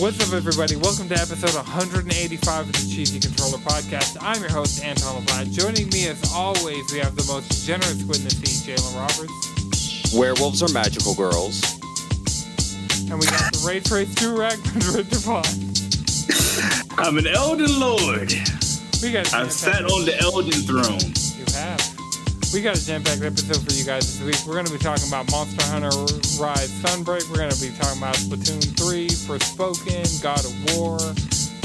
What's up, everybody? Welcome to episode 185 of the Cheesy Controller Podcast. I'm your host, Anton LeBlanc. Joining me, as always, we have the most generous squid in the sea, Jalen Roberts. Werewolves are magical girls. And we got the Ray Trace Durag Madrid Devon. I'm an elden lord. We got I've sat on the elden throne. We got a jam-packed episode for you guys this week. We're going to be talking about Monster Hunter Rise Sunbreak. We're going to be talking about Splatoon 3, Forspoken, God of War,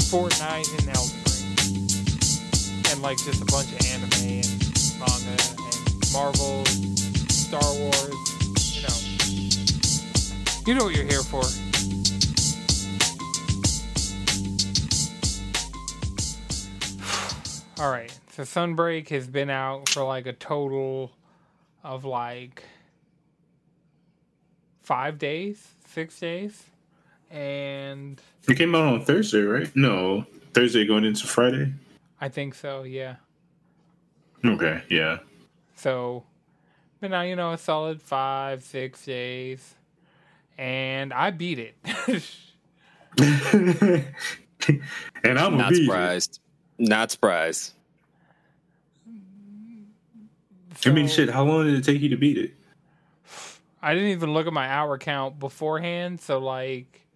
Fortnite, and Elden Ring. And like just a bunch of anime and manga and Marvel, Star Wars. You know, you know what you're here for. All right. So Sunbreak has been out for like a total of like five days, six days, and It came out on Thursday, right? No, Thursday going into Friday. I think so. Yeah. Okay, yeah. So, but now you know, a solid five, six days, and I beat it. and I'm Not surprised. Not surprised. I mean, shit. How long did it take you to beat it? I didn't even look at my hour count beforehand, so like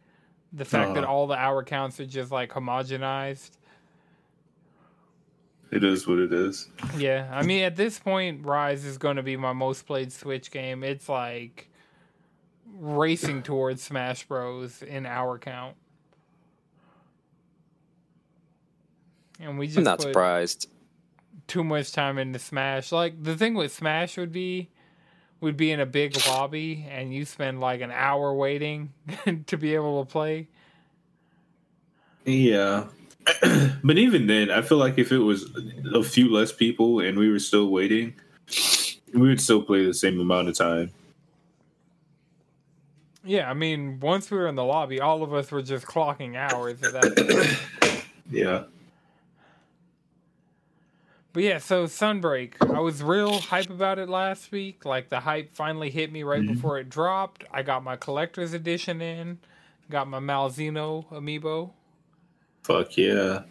the fact that Uh-huh. all the hour counts are just like homogenized. It is what it is. Yeah, I mean at this point, Rise is going to be my most played Switch game. It's like racing towards Smash Bros. in hour count, and we just I'm not put surprised. too much time into Smash. Like the thing with Smash would be, would be in a big lobby, and you spend like an hour waiting to be able to play. Yeah. but even then, I feel like if it was a few less people and we were still waiting, we would still play the same amount of time. Yeah, I mean, once we were in the lobby, all of us were just clocking hours at that. Yeah. But yeah, so Sunbreak, I was real hype about it last week. Like the hype finally hit me right Mhm. before it dropped. I got my collector's edition in, got my Malzeno amiibo. Fuck yeah.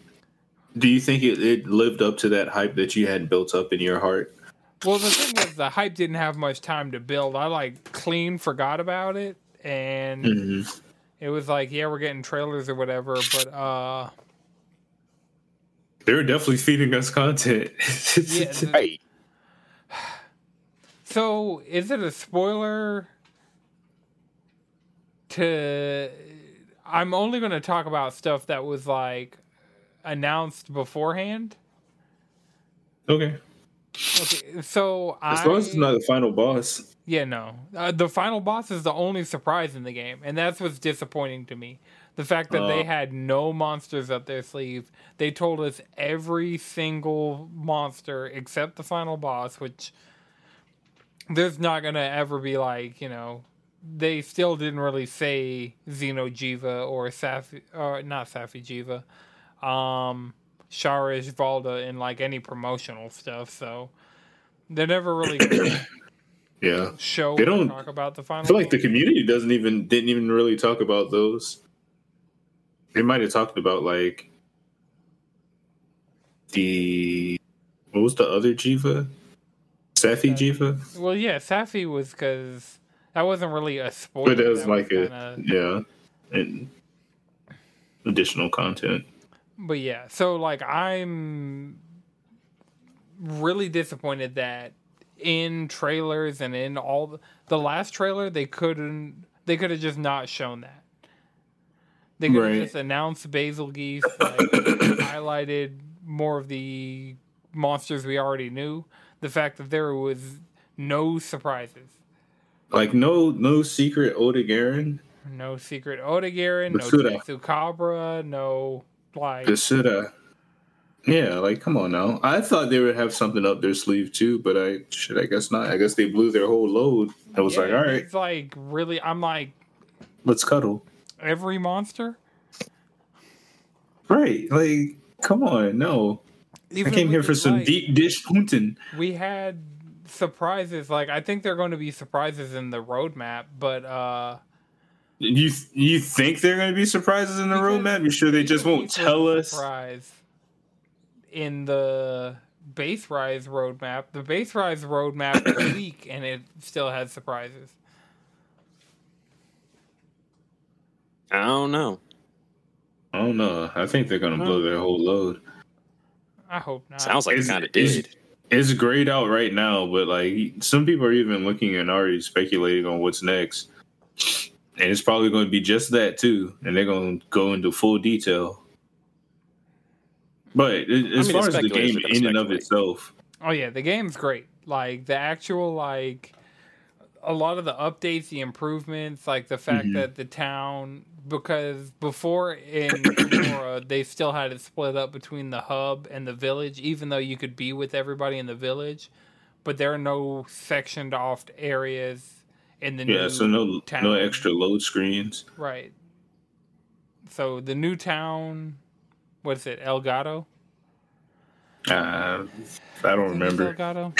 Do you think it, it lived up to that hype that you had built up in your heart? Well, the thing was, the hype didn't have much time to build. I like clean forgot about it, and Mm-hmm. it was like, yeah, we're getting trailers or whatever. But uh, They were definitely feeding us content. yeah. the- Right. So, is it a spoiler to I'm only going to talk about stuff that was like announced beforehand. okay. Okay, so As I long as it's not the final boss. Yeah, no. Uh, the final boss is the only surprise in the game, and that's what's disappointing to me. The fact that they Oh. had no monsters up their sleeve. They told us every single monster except the final boss, which there's not going to ever be like, you know, they still didn't really say Xeno'jiiva or Safi, or not Safi'jiiva, um, Shara Ishvalda in like any promotional stuff, so they're never really Yeah. show They don't- talk about the final. I feel like the community doesn't even didn't even really talk about those. They might have talked about like the what was the other Jiva? Safi. Jiva? Well, yeah, Safi was because that wasn't really a spoiler. But that was like kinda- a yeah. And additional content. But yeah, so like I'm really disappointed that in trailers and in all the, the last trailer they couldn't they could have just not shown that. They could Right. just announced Bazelgeuse, like, highlighted more of the monsters we already knew. The fact that there was no surprises. Like no no secret Odogaron. No secret Odogaron, no Basuda. Tsukabra, no like should have Yeah, like come on now. I thought they would have something up their sleeve too, but I shit, I guess not. I guess they blew their whole load. I was Yeah, like, all right, It's like really I'm like let's cuddle. Every monster. Right. Like, come on, no. Even I came here for some like, deep dish hunting. We had surprises. Like I think they're going to be surprises in the roadmap, but uh You you think there are going to be surprises in the roadmap? You sure they just won't tell us? Surprise. In the base rise roadmap, the base rise roadmap is weak, and it still has surprises. I don't know. I don't know. I think they're going to blow their whole load. I hope not. Sounds like it Is- kind of did. It's grayed out right now, but like some people are even looking and already speculating on what's next. And it's probably going to be just that too, and they're going to go into full detail. But it- as mean, far as the game speculation, but in and of itself, Oh yeah, the game's great. Like the actual like a lot of the updates, the improvements, like the fact Mhm. that the town because before in Kamura, they still had it split up between the hub and the village, even though you could be with everybody in the village. But there are no sectioned off areas in the yeah. new So no town. no extra load screens. Right. So the new town, what's it, Elgado? Uh, I don't I remember. Elgado.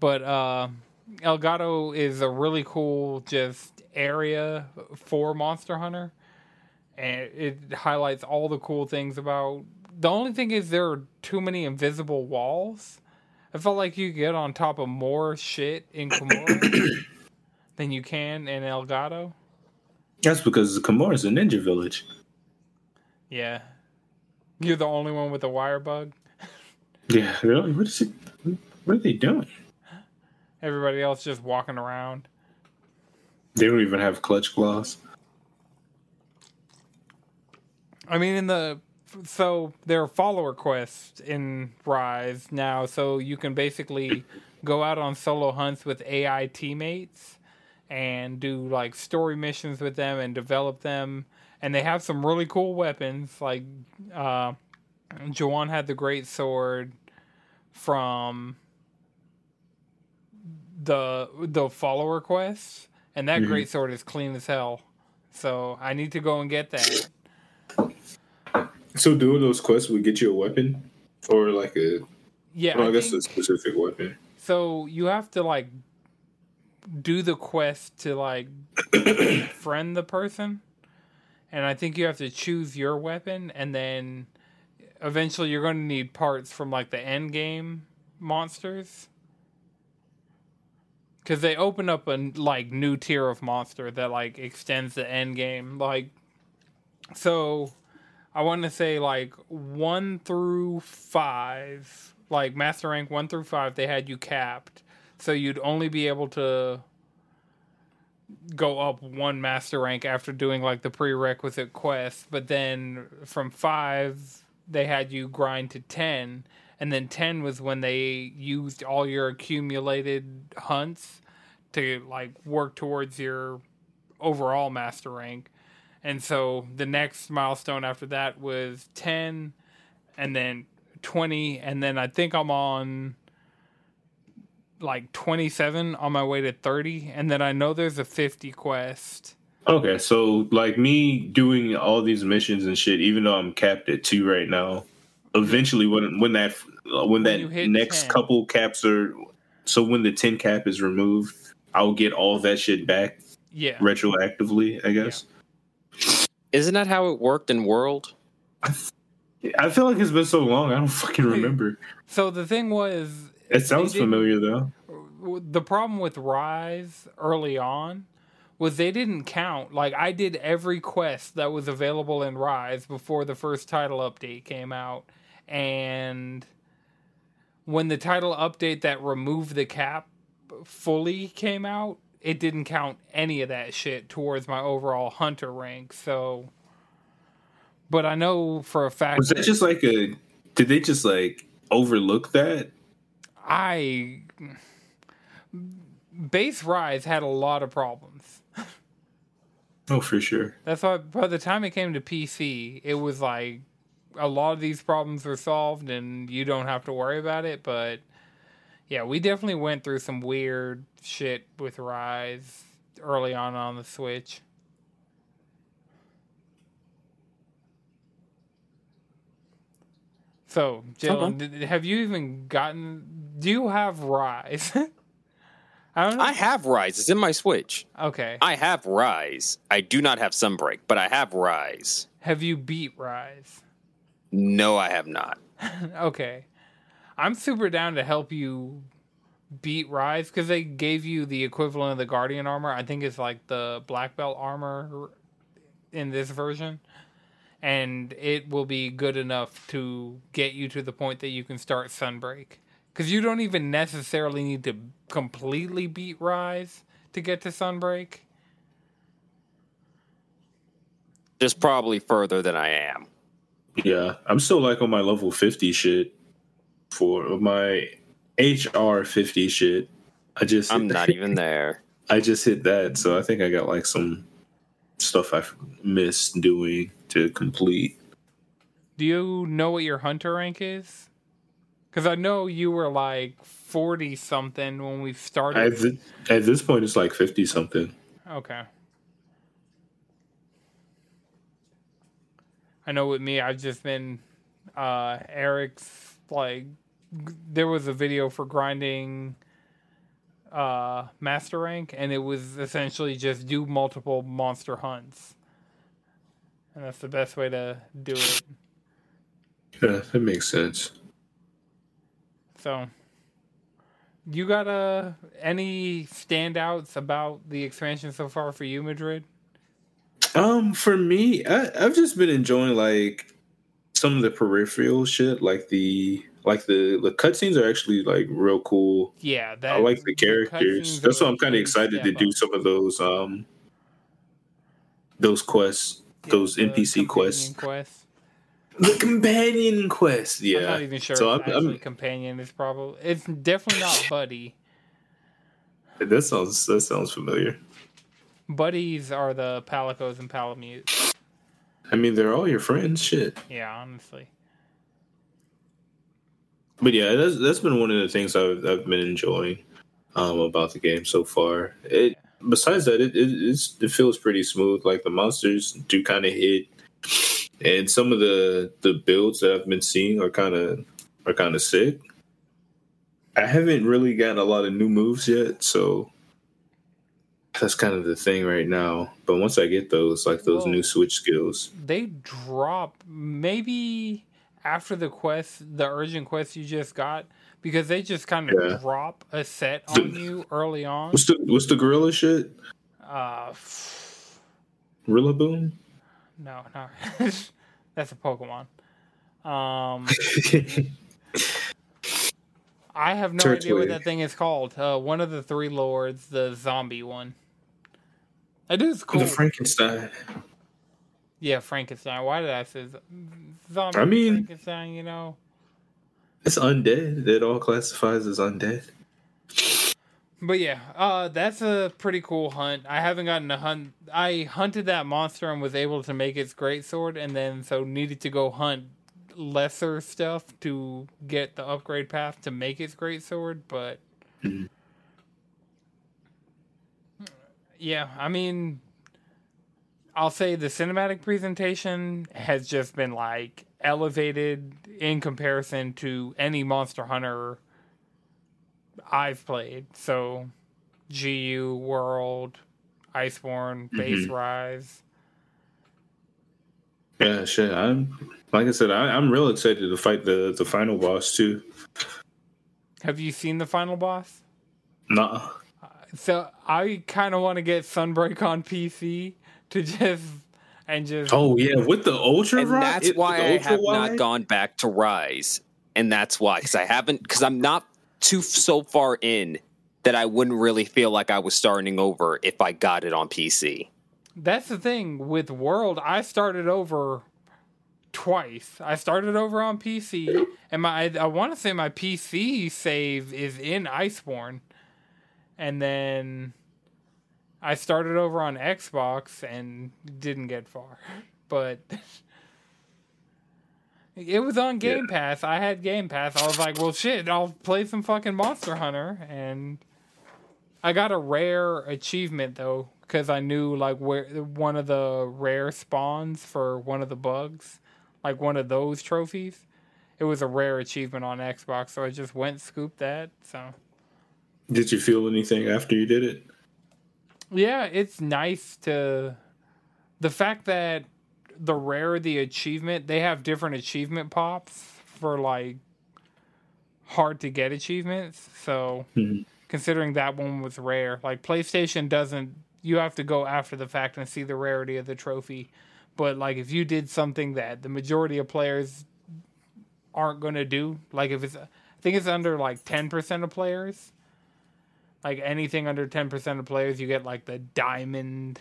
but uh, Elgado is a really cool just area for Monster Hunter, and it highlights all the cool things about. The only thing is there are too many invisible walls. I felt like you get on top of more shit in Kamura than you can in Elgado. That's because Kamura is a ninja village. Yeah, you're the only one with a wire bug. Yeah. they're What is it? What are they doing? Everybody else just walking around. They don't even have clutch claws. I mean, in the so there are follower quests in Rise now, so you can basically go out on solo hunts with AI teammates and do like story missions with them and develop them. And they have some really cool weapons. Like uh, Jawan had the great sword from the the follower quests, and that Mhm. great sword is clean as hell. So I need to go and get that. So doing those quests would get you a weapon, or like a Yeah, well, I, I guess think- a specific weapon. so you have to like do the quest to like friend the person, and I think you have to choose your weapon, and then eventually you're going to need parts from like the end game monsters. Because they open up a like new tier of monster that like extends the end game. Like, so I want to say like one through five, like master rank one through five, they had you capped, so you'd only be able to go up one master rank after doing like the prerequisite quest. But then from five, they had you grind to ten, and then ten was when they used all your accumulated hunts to like work towards your overall master rank. And so the next milestone after that was 10 and then 20 and then I think I'm on like 27 on my way to 30 and then I know there's a 50 quest. Okay, so like me doing all these missions and shit, even though I'm capped at two right now, eventually when when that Uh, when that you next 10. couple caps are, so when the ten cap is removed, I'll get all that shit back Yeah. retroactively. I guess. Isn't that how it worked in World? I feel like it's been so long, I don't fucking remember. So the thing was It sounds familiar though. the problem with Rise early on was they didn't count. Like I did every quest that was available in Rise before the first title update came out, and when the title update that removed the cap fully came out, it didn't count any of that shit towards my overall hunter rank. So, but I know for a fact Was that just like a? Did they just like overlook that? I base rise had a lot of problems. Oh, for sure. That's why by the time it came to PC, it was like a lot of these problems were solved and you don't have to worry about it. But yeah, we definitely went through some weird shit with Rise early on on the Switch. So, Jalen, Okay. have you even gotten? Do you have Rise? I don't know. I have Rise. It's in my Switch. okay. I have Rise. I do not have Sunbreak, but I have Rise. Have you beat Rise? No, I have not. okay. I'm super down to help you beat Rise because they gave you the equivalent of the Guardian armor. I think it's like the Black Belt armor in this version. And it will be good enough to get you to the point that you can start Sunbreak. Because you don't even necessarily need to completely beat Rise to get to Sunbreak. Just probably further than I am. Yeah, I'm still like on my level 50 shit for my HR 50 shit. I just I'm not even there. I just hit that, so I think I got like some stuff I've missed doing to complete. Do you know what your hunter rank is? Because I know you were like 40 something when we started. At, th- at this point, it's like 50 something. Okay. I know with me, I've just been uh Eric's like there was a video for grinding uh master rank and it was essentially just do multiple monster hunts. And that's the best way to do it. Yeah, that makes sense. So you got uh any standouts about the expansion so far for you, Madrid? Um, for me, I, I've just been enjoying like some of the peripheral shit, like the like the the cutscenes are actually like real cool. Yeah, that I like the characters. cutscenes That's why I'm kind of excited to do up. some of those um those quests, Yeah, those the NPC quests, quests. the companion quest. Yeah, I'm not even sure. So I'm- I'm- companion. is probably it's definitely not buddy. that sounds that sounds familiar. Buddies are the Palicos and Palamutes. I mean, they're all your friends. Shit. Yeah, honestly. But yeah, that's that's been one of the things I've I've been enjoying um, about the game so far. It besides that, it it, it's, it feels pretty smooth. Like the monsters do kind of hit, and some of the the builds that I've been seeing are kind of are kind of sick. I haven't really gotten a lot of new moves yet, so that's kind of the thing right now. But once I get those, like those Whoa. new switch skills, They drop maybe after the quest, the urgent quest you just got, because they just kind of Yeah. drop a set on you early on. what's the what's the gorilla shit? Uh, Rillaboom. no, no, that's a Pokemon. Um, I have no idea what that thing is called. Uh, one of the three lords, the zombie one. That is cool. The Frankenstein. yeah, Frankenstein. Why did I say zombie? I mean- Frankenstein. You know, It's undead. It all classifies as undead. but yeah, uh, that's a pretty cool hunt. I haven't gotten to hunt. I hunted that monster and was able to make its great sword, and then so needed to go hunt lesser stuff to get the upgrade path to make its great sword. But Mhm. Yeah, I mean, I'll say the cinematic presentation has just been like elevated in comparison to any Monster Hunter I've played. So, GU World, Iceborne, mm-hmm. Base Rise. Yeah, shit. I'm like I said, I, I'm real excited to fight the the final boss too. Have you seen the final boss? Nah. So I kind of want to get Sunbreak on PC to just and just Oh yeah, with the ultra and rod? that's It- why the I ultra have wide? not gone back to Rise, and that's why because I haven't because I'm not too so far in that I wouldn't really feel like I was starting over if I got it on PC. That's the thing with World. I started over twice. I started over on PC, and my I, I want to say my PC save is in Iceborne, and then I started over on Xbox and didn't get far, but. It was on Game Pass. I had Game Pass. I was like, well, shit, I'll play some fucking Monster Hunter. And I got a rare achievement though, because I knew like where one of the rare spawns for one of the bugs, like one of those trophies. It was a rare achievement on Xbox, so I just went scooped that. So Did you feel anything after you did it? Yeah, it's nice to the fact that the rare the achievement, they have different achievement pops for like hard to get achievements. So Mhm. considering that one was rare, like PlayStation doesn't you have to go after the fact and see the rarity of the trophy. But like if you did something that the majority of players aren't going to do, like if it's I think it's under like 10% of players, like anything under 10% of players you get like the diamond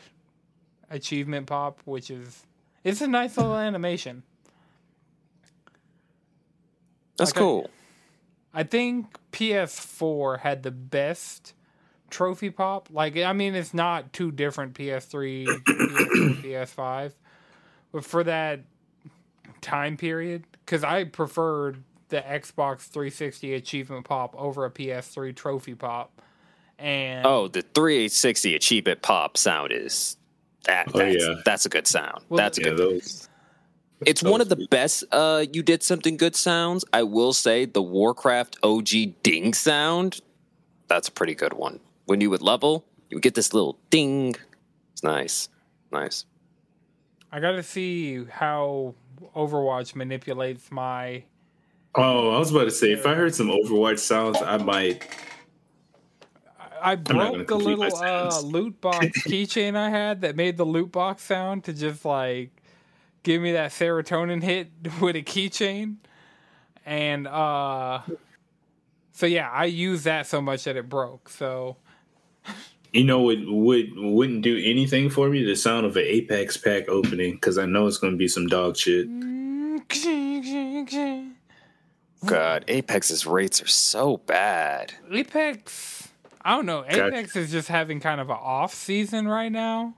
achievement pop, which is it's a nice little animation. That's Okay. cool. I think PS4 had the best trophy pop. Like, I mean, it's not too different PS3, PS4, PS5, but for that time period, because I preferred the Xbox 360 achievement pop over a PS3 trophy pop. And Oh, the 360 achievement pop sound is that. Oh, that's, yeah. that's a good sound. Well, that's a Yeah, good. those. It's those one of the three. best. Uh, you did something good sounds. I will say the Warcraft OG ding sound. That's a pretty good one. When you would level, you would get this little ding. It's nice, nice. I got to see how Overwatch manipulates my. Oh, I was about to say, if I heard some Overwatch sounds, I might. I broke the little uh, loot box keychain I had that made the loot box sound to just like give me that serotonin hit with a keychain. And uh so yeah, I used that so much that it broke. So You know it would wouldn't do anything for me? The sound of an Apex pack opening because I know it's going to be some dog shit. God, Apex's rates are so bad. Apex I don't know. Gotcha. Apex is just having kind of an off season right now.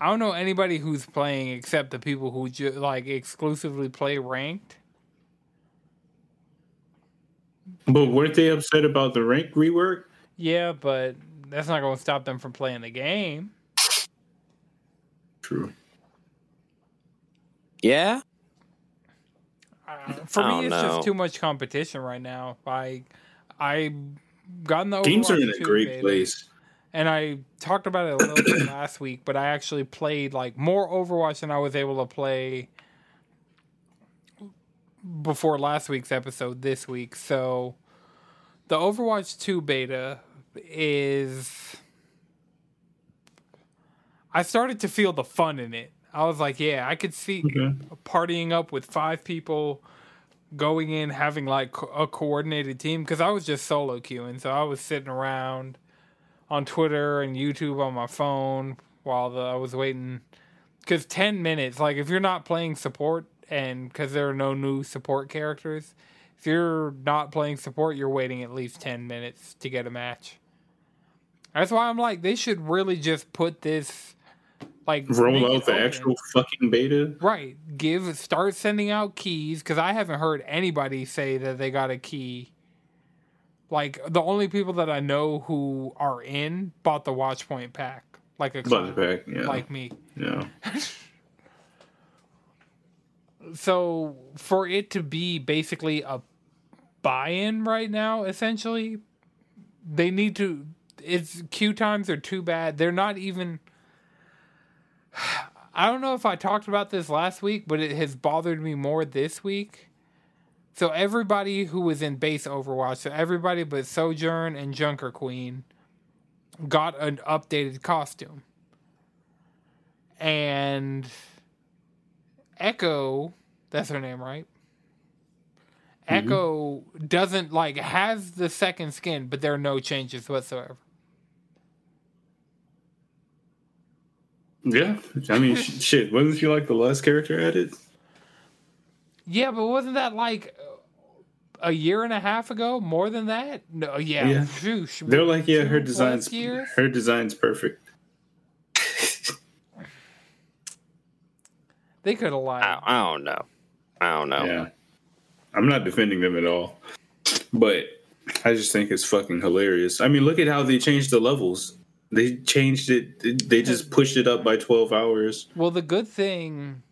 I don't know anybody who's playing except the people who ju- like exclusively play ranked. But weren't they upset about the rank rework? Yeah, but that's not going to stop them from playing the game. True. Yeah, Uh, for I me, it's know. just too much competition right now. Like, I got in the Games are in a great beta, place. and I talked about it a little bit last week. But I actually played like more Overwatch than I was able to play before last week's episode. This week, so the Overwatch 2 beta is. I started to feel the fun in it. I was like, yeah, I could see Okay. partying up with five people, going in having like a coordinated team because I was just solo queuing, so I was sitting around on Twitter and YouTube on my phone while the, I was waiting. Because ten minutes, like if you're not playing support, and because there are no new support characters, if you're not playing support, you're waiting at least ten minutes to get a match. That's why I'm like, they should really just put this, like, Roll out the open. actual fucking beta. Right. Give start sending out keys because I haven't heard anybody say that they got a key. Like the only people that I know who are in bought the Watchpoint pack, like a Button pack, yeah. like me. yeah. So for it to be basically a buy-in right now, essentially, they need to. It's queue times are too bad. They're not even. I don't know if I talked about this last week, but it has bothered me more this week. So everybody who was in base Overwatch, so everybody but Sojourn and Junker Queen, got an updated costume. And Echo, that's her name, right? Mm-hmm. Echo doesn't like has the second skin, but there are no changes whatsoever. Yeah. I mean, shit. Wasn't she like the last character added? Yeah, but wasn't that like a year and a half ago? More than that? No, yeah. Yeah. Shoosh. They're like, yeah, her design's years? her design's perfect. They could have lied. I, I don't know. I don't know. Yeah. I'm not defending them at all. But I just think it's fucking hilarious. I mean, look at how they changed the levels. They changed it. They just pushed it up by 12 hours. Well, the good thing,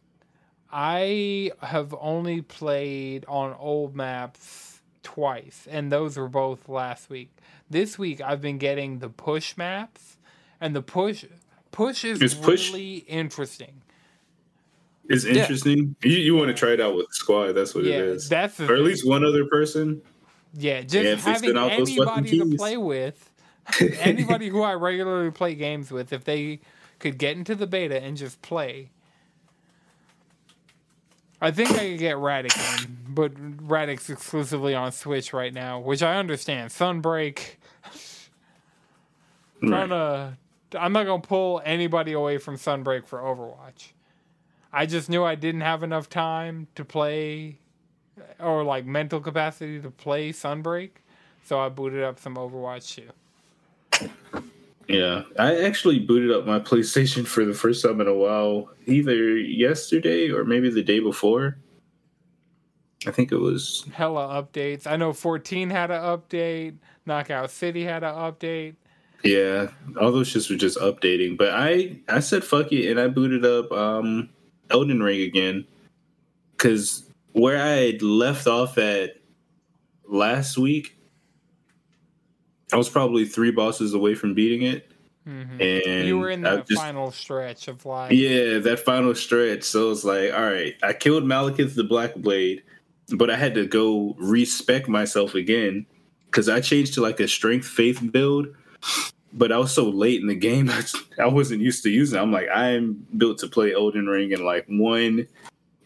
I have only played on old maps twice, and those were both last week. This week I've been getting the push maps, and the push push is Is push- really interesting. It's interesting. You, you want to try it out with squad? That's what Yeah, it is. that's or at least one other person. Yeah, just Yeah, having out those fucking anybody to keys. play with, anybody who I regularly play games with, if they could get into the beta and just play. I think I could get Radic in, but Radic's exclusively on Switch right now, which I understand. Sunbreak. Trying to, I'm not gonna pull anybody away from Sunbreak for Overwatch. I just knew I didn't have enough time to play or like mental capacity to play Sunbreak, so I booted up some Overwatch too. Yeah, I actually booted up my PlayStation for the first time in a while, either yesterday or maybe the day before. I think it was. Hella updates. I know 14 had an update. Knockout City had an update. Yeah, all those shits were just updating. But I I said fuck it and I booted up um Elden Ring again because where I had left off at last week, I was probably three bosses away from beating it, hmm and You were in I that just- final stretch of like, Yeah, that final stretch. So it's like, all right, I killed Maliketh the Black Blade, but I had to go respec myself again because I changed to like a strength faith build. But I was so late in the game, I wasn't used to using. it. I'm like, I'm built to play Elden Ring in like one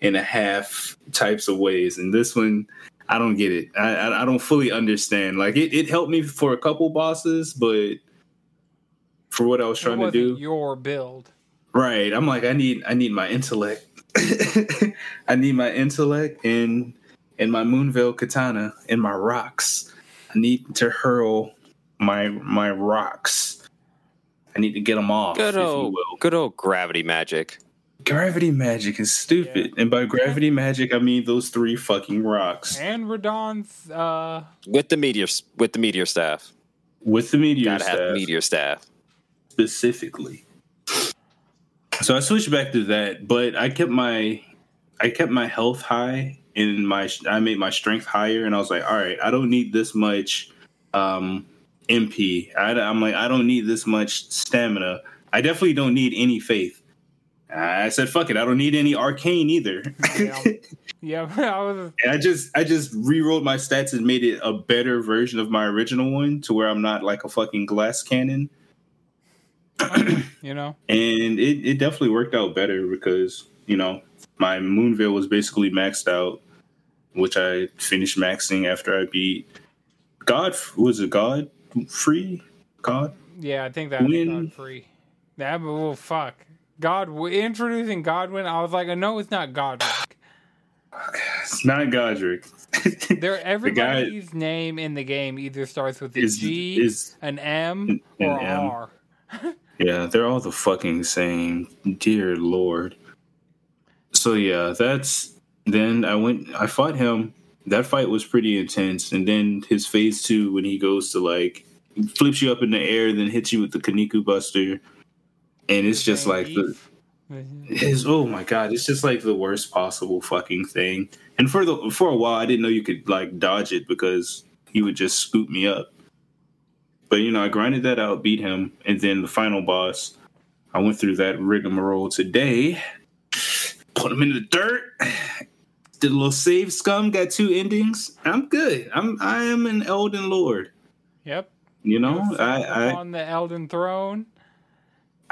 and a half types of ways, and this one, I don't get it. I I, I don't fully understand. Like it, it helped me for a couple bosses, but for what I was trying to wasn't do, your build. Right. I'm like, I need I need my intellect. I need my intellect and and my Moonveil katana and my rocks. I need to hurl my my rocks. I need to get them off. Good if you old, will. good old gravity magic. Gravity magic is stupid, and by gravity magic I mean those three fucking rocks And Radahn's, uh, With the meteor, with the meteor staff. with the meteor Gotta have staff the meteor staff. specifically. So I switched back to that, but I kept my I kept my health high and my I made my strength higher, and I was like, all right, I don't need this much um, MP. I, I'm like, I don't need this much stamina. I definitely don't need any faith. I said, fuck it, I don't need any arcane either. yeah, yeah, I was, And I just I just rerolled my stats and made it a better version of my original one to where I'm not like a fucking glass cannon. you know, and it, it definitely worked out better because you know my Moonveil was basically maxed out, which I finished maxing after I beat God. Was it God free? God? yeah, I think that was When- Godfrey. That, well, fuck. God, introducing Godwyn, I was like, no, it's not Godrick. It's not Godrick. There, guy- everybody's name in the game either starts with a is G, is an M, an or M. R. yeah, they're all the fucking same. Dear Lord. So yeah, that's then I went. I fought him. That fight was pretty intense, and then his phase two when he goes to like flips you up in the air, then hits you with the Kinniku Buster, and it's just like the his oh my god, it's just like the worst possible fucking thing. And for the for a while, I didn't know you could like dodge it because he would just scoop me up. But you know, I grinded that out, beat him, and then the final boss, I went through that rigmarole today. Put him in the dirt. Did a little save scum. Got two endings. I'm good. I'm I am an Elden Lord. Yep. You know, I, I on the Elden Throne.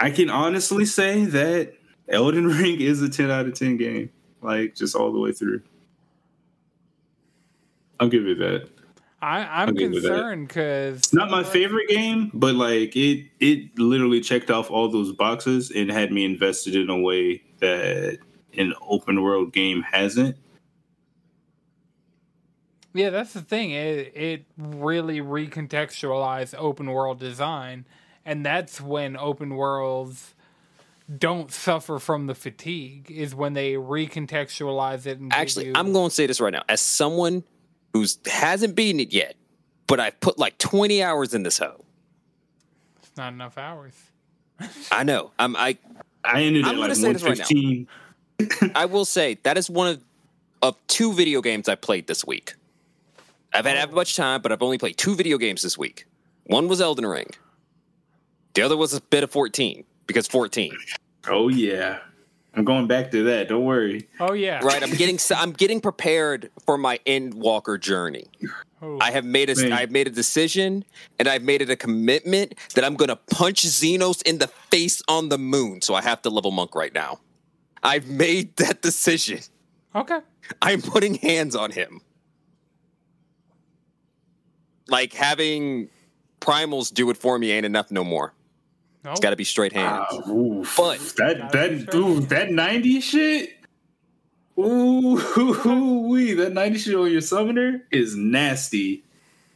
I can honestly say that Elden Ring is a 10 out of 10 game. Like just all the way through. I'll give you that. I, I'm I'll give you that. concerned because It's not my favorite game, but like it it literally checked off all those boxes and had me invested in a way that an open world game hasn't. Yeah, that's the thing. It it really recontextualized open world design, and that's when open worlds don't suffer from the fatigue. Is when they recontextualize it. And Actually, you- I'm going to say this right now. As someone who's hasn't beaten it yet, but I've put like 20 hours in this hoe. It's not enough hours. I know. I'm. I. I ended I'm at gonna like say this right now. I will say that is one of of two video games I played this week. I've had oh. that much time, but I've only played two video games this week. One was Elden Ring. The other was a bit of 14 because 14. Oh yeah, I'm going back to that. Don't worry. Oh yeah. Right, I'm getting I'm getting prepared for my Endwalker journey. Oh. I have made a Man. have made a decision and I've made it a commitment that I'm going to punch Zenos in the face on the moon. So I have to level monk right now. I've made that decision. Okay. I'm putting hands on him. Like having primals do it for me ain't enough no more. No. It's got to be straight hands. Ah, oof. But- that that ooh, that 90 shit. Ooh, wee, that 90 shit on your summoner is nasty.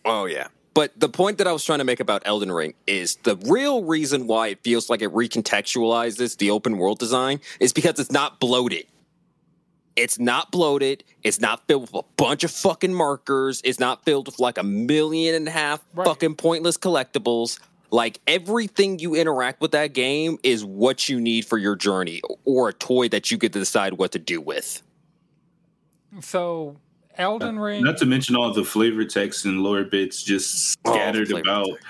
Oh yeah. But the point that I was trying to make about Elden Ring is the real reason why it feels like it recontextualizes the open world design is because it's not bloated. It's not bloated. It's not filled with a bunch of fucking markers. It's not filled with like a million and a half Right. fucking pointless collectibles. Like everything you interact with that game is what you need for your journey or a toy that you get to decide what to do with. So Elden Ring. Not to mention all the flavor text and lore bits just Oh, scattered flavor about. text.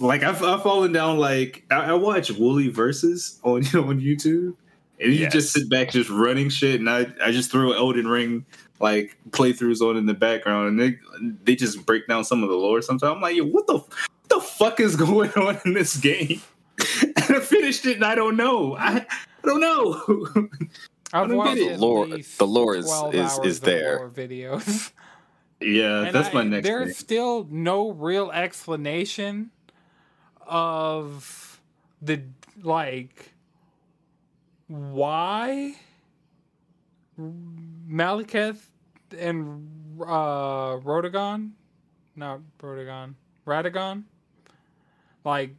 Like I've, I've fallen down. Like I, I watch Woolly verses on on YouTube, and you Yes. just sit back just running shit, and I I just throw Elden Ring like playthroughs on in the background, and they they just break down some of the lore. Sometimes I'm like, yo, what the what the fuck is going on in this game? and I finished it, and I don't know. I, I don't know. I've don't watched get it. at Lore- the lore is- is- is there. videos. yeah, And that's my next. There's thing. still no real explanation of the like why Maliketh and uh Rodagon, not Rodagon, Radagon, like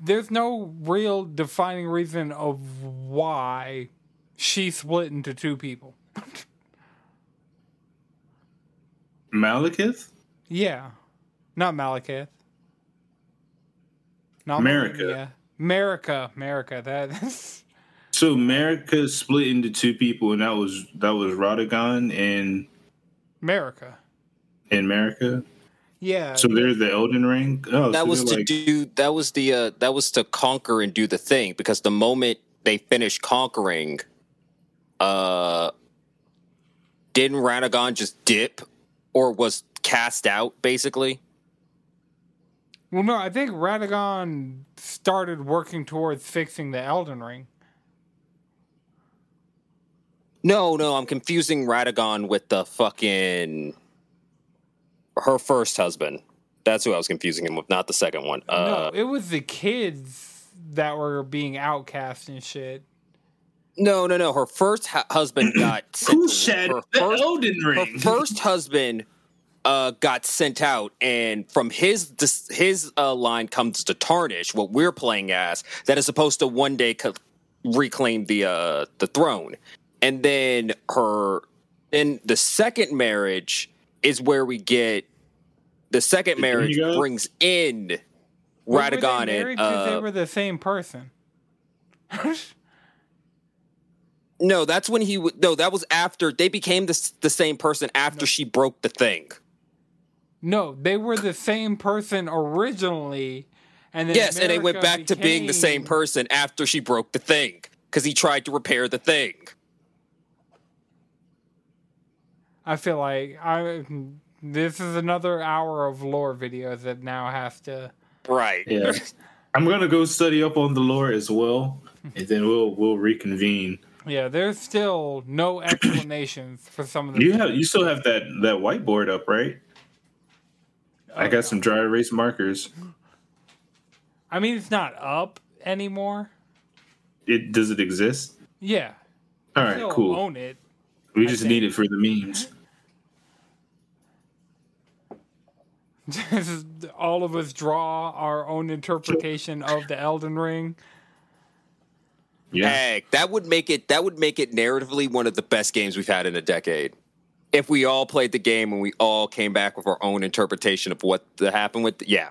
there's no real defining reason of why she split into two people. Maliketh. Yeah. Not Maliketh. Not America. Melania. America. America. That's So America split into two people, and that was that was Radagon and America. and America. Yeah. So they're the Elden Ring. Oh, that so was they're to like, do that was the uh, that was to conquer and do the thing because the moment they finished conquering uh didn't Radagon just dip or was cast out basically well, no, I think Radagon started working towards fixing the Elden Ring. no no i'm confusing Radagon with the fucking her first husband. That's who i was confusing him with not the second one. Uh no, it was the kids that were being outcast and shit. no no no. Her first hu- husband got sent who to- shed her the first- Elden her first husband uh, got sent out, and from his dis- his uh, line comes to tarnish what we're playing as that is supposed to one day co- reclaim the uh, the throne, and then her in the second marriage is where we get the second marriage brings in Or were they Radagon married and 'cause they uh, were the same person. no, that's when he w- no that was after they became the the same person after she broke the thing. no, they were the same person originally. And then Yes, and they went America back to being the same person after she broke the thing because he tried to repair the thing. I feel like I this is another hour of lore videos that now have to. Right. yeah, I'm gonna go study up on the lore as well, and then we'll we'll reconvene. Yeah, there's still no explanations for some of the. You have you still have that that whiteboard up, right? I got some dry erase markers. I mean, it's not up anymore. It does it exist? Yeah, All I right, still cool. own it. We I just think. need it for the memes. This is all of us draw our own interpretation of the Elden Ring. Yeah, Heck, that would make it that would make it narratively one of the best games we've had in a decade. If we all played the game and we all came back with our own interpretation of what happened with yeah.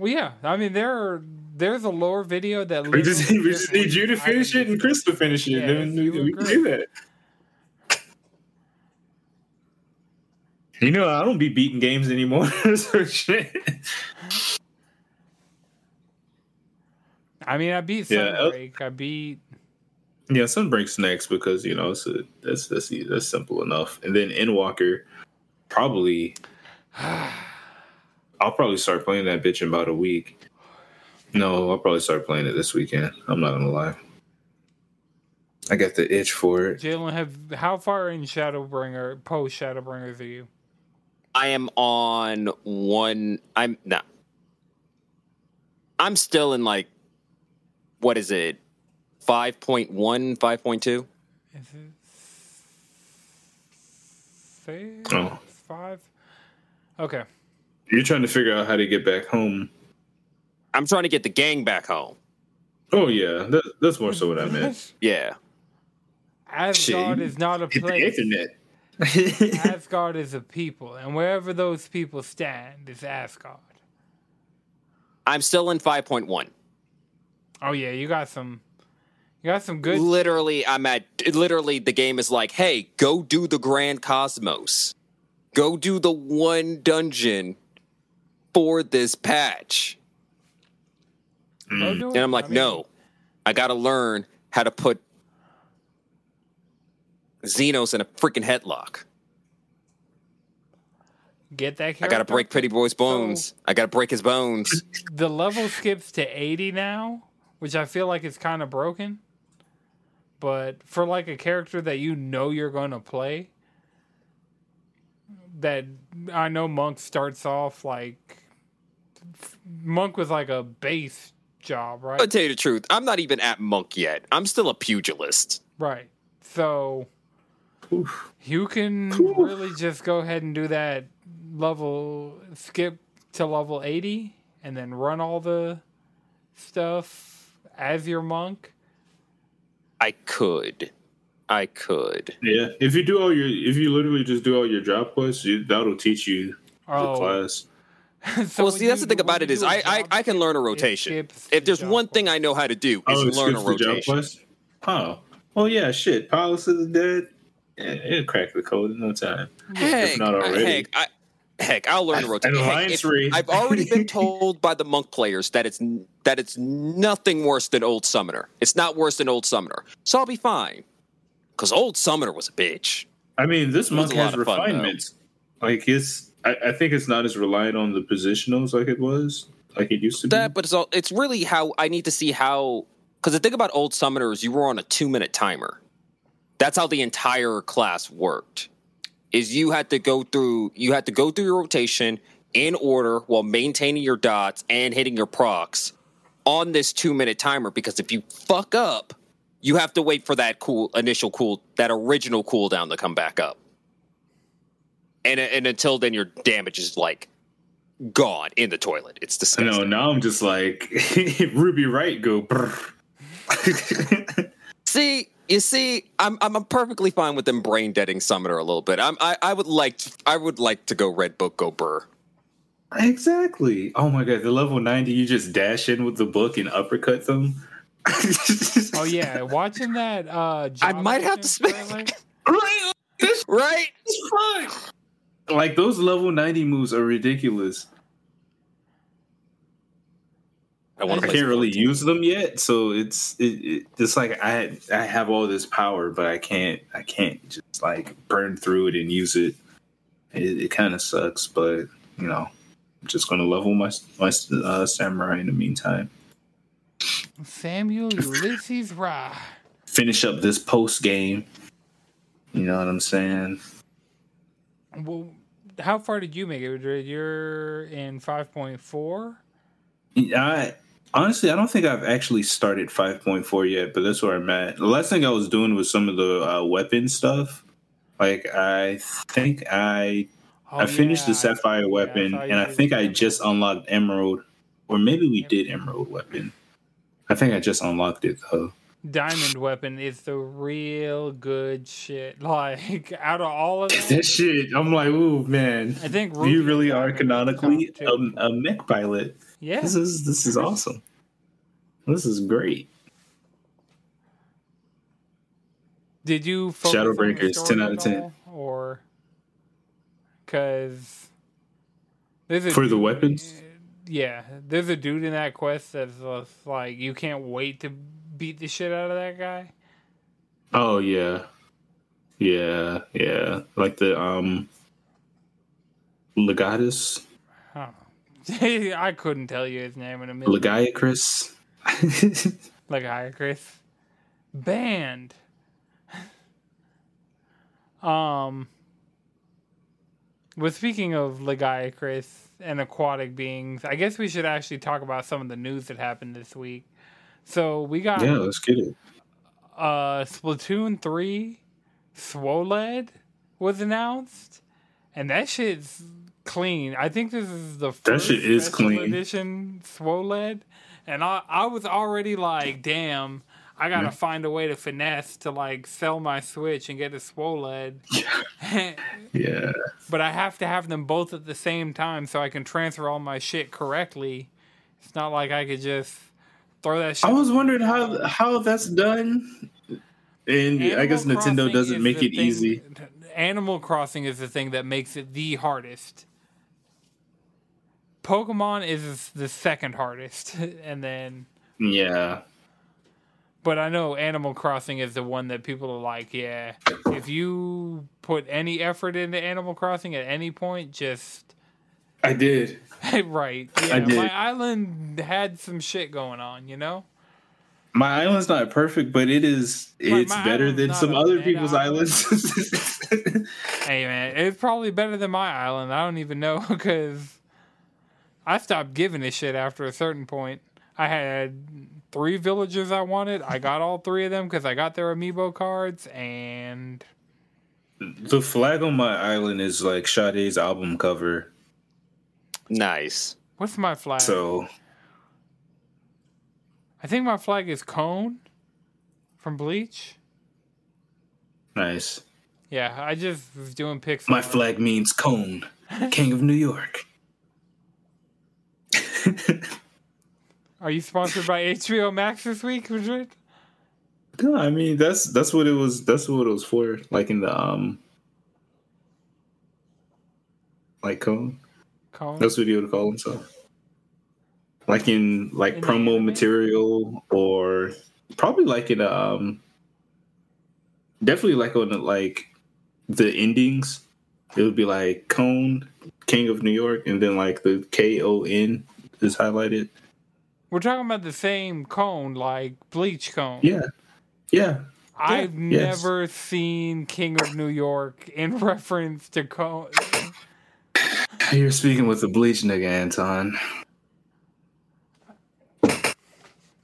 Well, yeah, I mean there are there's a lore video that we just we just need you to finish it and Chris to finish it. Yeah, then we, we can do that. You know, I don't be beating games anymore. so shit. I mean, I beat Yeah, uh, Sunbreak. I beat. Yeah, Sunbreak's next because you know it's a, that's that's that's simple enough. And then Endwalker, probably. I'll probably start playing that bitch in about a week. No, I'll probably start playing it this weekend. I'm not gonna lie. I got the itch for it. Jalen, have how far in Shadowbringer post Shadowbringers are you? I am on one. I'm no. I'm still in like, what is it? 5.1, 5.2? Is it six, Oh. five? Okay. You're trying to figure out how to get back home. I'm trying to get the gang back home. Oh yeah, that, that's more so what I meant. Yeah. Asgard Shit, is not a Hit the place. internet. Asgard is a people, and wherever those people stand is Asgard. I'm still in 5.1. Oh yeah, you got some. You got some good. Literally, I'm at, literally, the game is like, hey, go do the Grand Cosmos. Go do the one dungeon for this patch. Go do it. And I'm like, I mean, no, I got to learn how to put Zenos in a freaking headlock. Get that. I got to break Pretty Boy's bones. I got to break his bones. The level skips to 80 now, which I feel like is kind of broken. But for like a character that you know you're going to play, that I know Monk starts off like Monk was like a base job, right? I'll tell you the truth. I'm not even at Monk yet. I'm still a pugilist. Right. So Oof. you can really just go ahead and do that level skip to level 80 and then run all the stuff as your monk. I could. I could. Yeah, if you do all your, if you literally just do all your job quests, you, that'll teach you the Oh, class. so well, see, that's you- the thing about it is do a I, I, job I can learn a rotation. If there's one thing. I know how to do is Oh, it learn a skips the job rotation. quest. Oh, well, yeah, shit. Palace is dead. Yeah, it'll crack the code in no time. Heck, not already. heck, I, heck, I'll learn a An rotation. Heck, alliance if- raid. I've already been told by the monk players that it's that it's nothing worse than old summoner. It's not worse than old summoner, so I'll be fine. Because old summoner was a bitch. I mean, this monk has of fun, refinements. like it's, I, I think it's not as reliant on the positionals like it was, like it used to That, be. but it's all, it's really how I need to see how. Because the thing about old summoners, you were on a two minute timer. That's how the entire class worked. Is you had to go through you had to go through your rotation in order while maintaining your dots and hitting your procs on this two minute timer. Because if you fuck up, you have to wait for that cool initial cool that original cooldown to come back up. And and until then, your damage is like gone in the toilet. It's I disgusting. know. Now I'm just like Ruby Wright go. brr. See, you see, I'm I'm perfectly fine with them brain deading Summoner a little bit. I'm, I I would like to, I would like to go Red Book go Burr. exactly. Oh my god, the level ninety, you just dash in with the book and uppercut them. Oh yeah, watching that uh I might have to spend- trailer, Right? This Right? is fun. Like those level ninety moves are ridiculous. I I can't really use them yet, so it's it, it, it's like I I have all this power, but I can't I can't just like burn through it and use it. It, it kind of sucks, but you know, I'm just gonna level my my uh, samurai in the meantime. Samuel Ulysses Ra. Finish up this post game. You know what I'm saying? Well, how far did you make it? You're in five point four. I honestly I don't think I've actually started 5.4 yet, but that's where I'm at. The last thing I was doing was some of the uh, weapon stuff. Like I think I I finished the sapphire weapon, and I think I just unlocked emerald, or maybe we did emerald weapon. I think I just unlocked it though. Diamond weapon is the real good shit. Like out of all of That shit, I'm like, ooh man, I think you really are canonically a, a mech pilot. yeah. This is this is awesome. This is great. Did you focus on the Shadowbreakers, 10 out of 10. or because For the weapons? Yeah, there's a dude in that quest that's like you can't wait to beat the shit out of that guy. Oh yeah, yeah, yeah. Like the um, Legatus, I. I couldn't tell you his name in a minute. Legiacris. Hi, Banned. um. But speaking of Legiacris and aquatic beings, I guess we should actually talk about some of the news that happened this week. So we got yeah, let's get it. uh Splatoon 3 Swoled was announced. And that shit's clean. I think this is the first That shit is clean. edition Swoled. And I, I was already like, damn, I gotta find a way to finesse to like sell my Switch and get a Swoled. Yeah, but I have to have them both at the same time so I can transfer all my shit correctly. It's not like I could just throw that shit. I was wondering how how that's done, and I guess Animal Nintendo Crossing doesn't make it thing- easy. Animal Crossing is the thing that makes it the hardest. Pokemon is the second hardest, and then, Yeah, but I know Animal Crossing is the one that people are like, yeah, if you put any effort into Animal Crossing at any point, just I did. right. Yeah, I did. my island had some shit going on, you know. My island's not perfect, but it is. It's better than some other people's island. islands. Hey man, it's probably better than my island. I don't even know because I stopped giving a shit after a certain point. I had three villagers I wanted. I got all three of them because I got their amiibo cards. And the flag on my island is like Sade's album cover. Nice. what's my flag? So I think my flag is Kon from Bleach. nice. Yeah, I just was doing pics. My flag means Kon, king of New York. Are you sponsored by HBO Max this week, Madrid? No, I mean that's that's what it was. That's what it was for. Like in the um, like Kon. Kon. That's what he would call himself. Like in like In promo anime? material, or probably like in um, definitely like on the, like the endings. It would be like Kon, King of New York, and then like the K O N is highlighted. We're talking about the same Kon, like Bleach Kon. Yeah, yeah. I've yes. never seen King of New York in reference to Kon. You're speaking with the bleach nigga, Anton.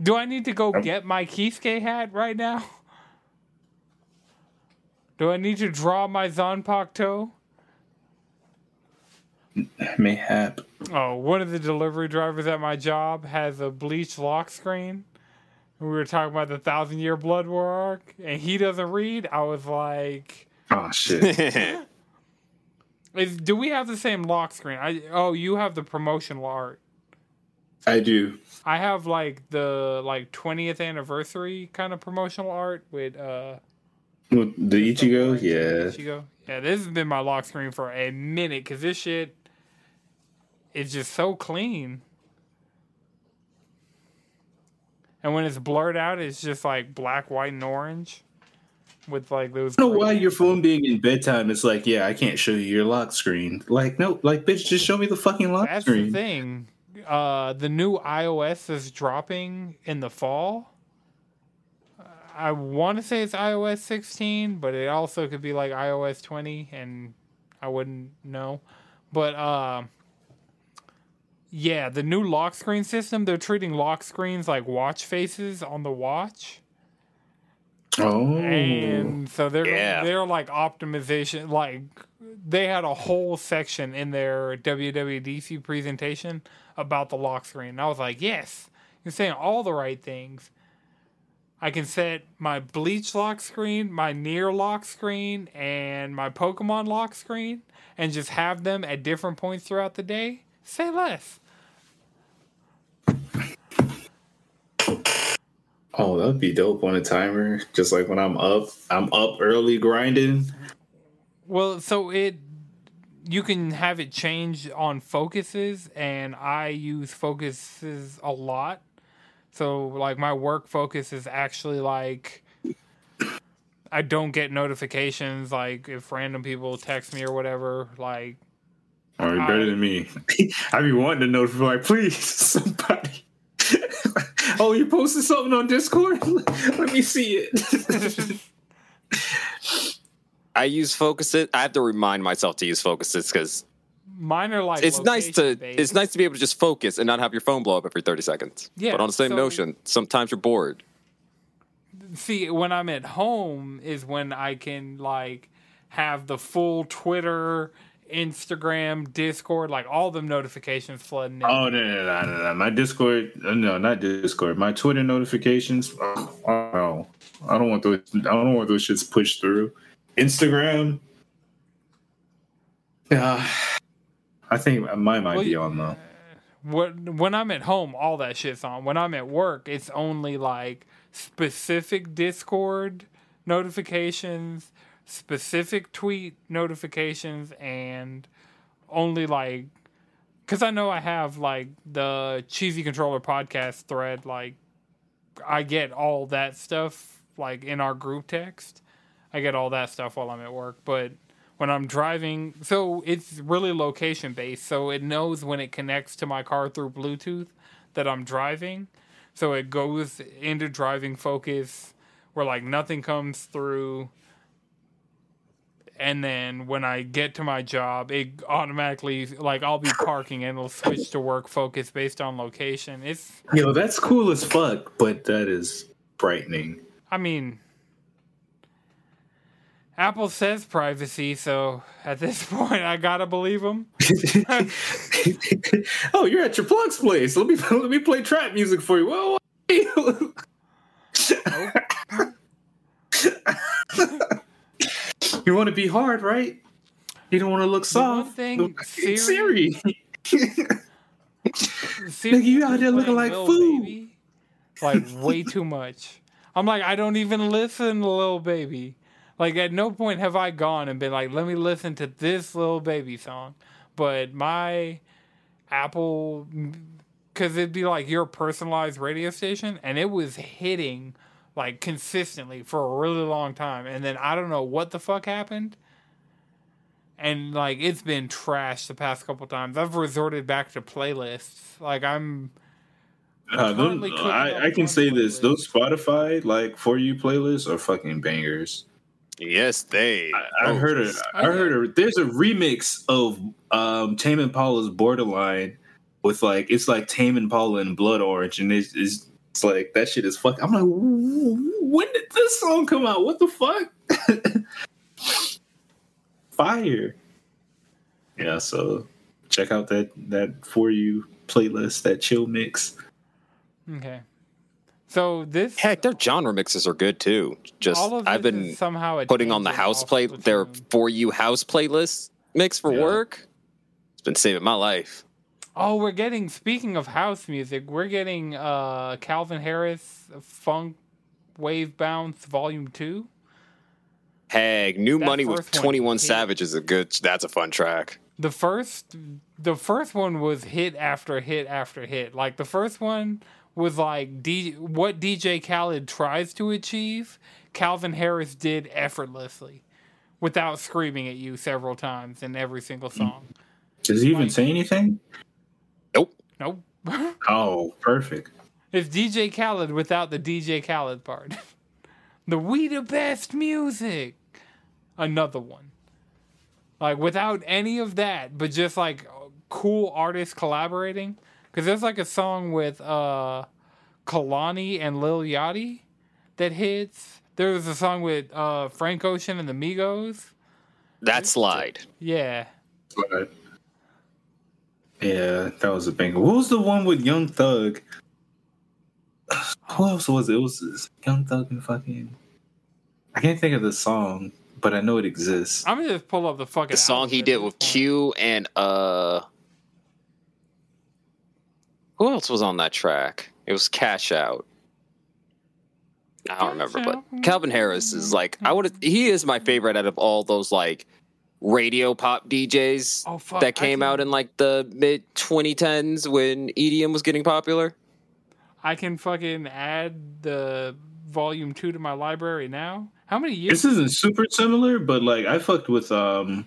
Do I need to go get my Kisuke hat right now? Do I need to draw my Zanpakuto? Mayhap. Oh, one of the delivery drivers at my job has a bleach lock screen. We were talking about the Thousand Year Blood War arc, and he doesn't read. I was like, Oh shit. is, "Do we have the same lock screen?" I oh, you have the promotional art. I do. I have like the like 20th anniversary kind of promotional art with uh With the Ichigo, yeah. Ichigo. Yeah, this has been my lock screen for a minute because this shit is just so clean. And when it's blurred out, it's just like black, white, and orange with like those. I don't know why your phone being in bedtime is like, yeah, I can't show you your lock screen. Like, no, like, bitch, just show me the fucking lock That's screen. That's the thing. Uh, the new iOS is dropping in the fall. I want to say it's iOS 16, but it also could be like iOS 20, and I wouldn't know. But uh, yeah, the new lock screen system, they're treating lock screens like watch faces on the watch. Oh, And so they're Yeah. they're like optimization like they had a whole section in their WWDC presentation about the lock screen. And I was like, "Yes, you're saying all the right things." I can set my Bleach lock screen, my NieR lock screen, and my Pokemon lock screen and just have them at different points throughout the day. Say less. Oh, that'd be dope on a timer. Just like when I'm up, I'm up early grinding. Well, so it you can have it change on focuses, and I use focuses a lot. So like my work focus is actually like I don't get notifications like if random people text me or whatever. Like right, better than me. I be wanting to know, like, please, somebody. oh, you posted something on Discord? Let me see it. I use focuses. I have to remind myself to use focuses because mine are like it's nice to location-based. it's nice to be able to just focus and not have your phone blow up every 30 seconds. Yeah, But on the same so- notion, sometimes you're bored. see when I'm at home is when I can like have the full Twitter, Instagram, Discord, like all them notifications flooding in. Oh no, no, no, no, no! My Discord, uh, no, not Discord. My Twitter notifications. Oh, oh, I don't want those. I don't want those shits pushed through. Instagram. Yeah, I think mine might Well, be on though. When when I'm at home, all that shit's on. When I'm at work, it's only like specific Discord notifications, specific tweet notifications, and only like because I know I have like the cheesy controller podcast thread. Like I get all that stuff like in our group text. I get all that stuff while I'm at work, but when I'm driving, so it's really location based. So it knows when it connects to my car through Bluetooth that I'm driving. So it goes into driving focus where like nothing comes through. And then when I get to my job, it automatically like I'll be parking and it'll switch to work focus based on location. It's Yo, that's cool as fuck, but that is frightening. I mean, Apple says privacy, so at this point, I gotta believe them. oh, you're at your plug's place. Let me let me play trap music for you. Well, you want to be hard, right? You don't want to look The one soft. thing, Siri. Siri- Siri. You out there looking like Lil food. Baby, like way too much. I'm like, I don't even listen to Lil Baby. Like, at no point have I gone and been like, let me listen to this Lil Baby song. But my Apple, because it'd be like your personalized radio station, and it was hitting like consistently for a really long time. And then I don't know what the fuck happened. And like it's been trashed the past couple times. I've resorted back to playlists. Like I'm Uh, those- currently cooking up I, I can say this: playlist. those Spotify like for you playlists are fucking bangers. Yes, they. I, I Oh, heard it. I heard a, there's a remix of um, Tame Impala's Borderline with like it's like Tame Impala and Blood Orange, and it's, it's it's like that shit is fuck. I'm like, when did this song come out? What the fuck? Fire. Yeah, so check out that that for you playlist, that chill mix. okay. So this Heck, their genre mixes are good too. Just all of I've been somehow putting on the house play the their for you house playlist mix for Yeah. work. It's been saving my life. Oh, we're getting speaking of house music, we're getting uh Calvin Harris Funk Wav Bounce Volume Two. Heck, New That Money with first one Twenty One hit. Savage is a good. That's a fun track. The first the first one was hit after hit after hit. Like the first one was like D, what DJ Khaled tries to achieve, Calvin Harris did effortlessly without screaming at you several times in every single song. Does he even Like- say anything? Nope. Nope. Oh, perfect. it's DJ Khaled without the DJ Khaled part. the we the best music. Another one. Like without any of that, but just like cool artists collaborating. Because there's like a song with uh Kehlani and Lil Yachty that hits. There was a song with uh Frank Ocean and the Migos. That slide. Yeah. But yeah, that was a banger. What was the one with Young Thug? Who else was it? It was Young Thug and fucking. I can't think of the song, but I know it exists. I'm gonna just pull up the fucking The song he did with point. Q and uh, who else was on that track? It was Cash Out. I don't remember, but Calvin Harris is like I would. He is my favorite out of all those like radio pop DJs Oh that came can- out in like the mid 2010s when EDM was getting popular? I can fucking add the volume two to my library now. How many years? This isn't super similar, but like I fucked with um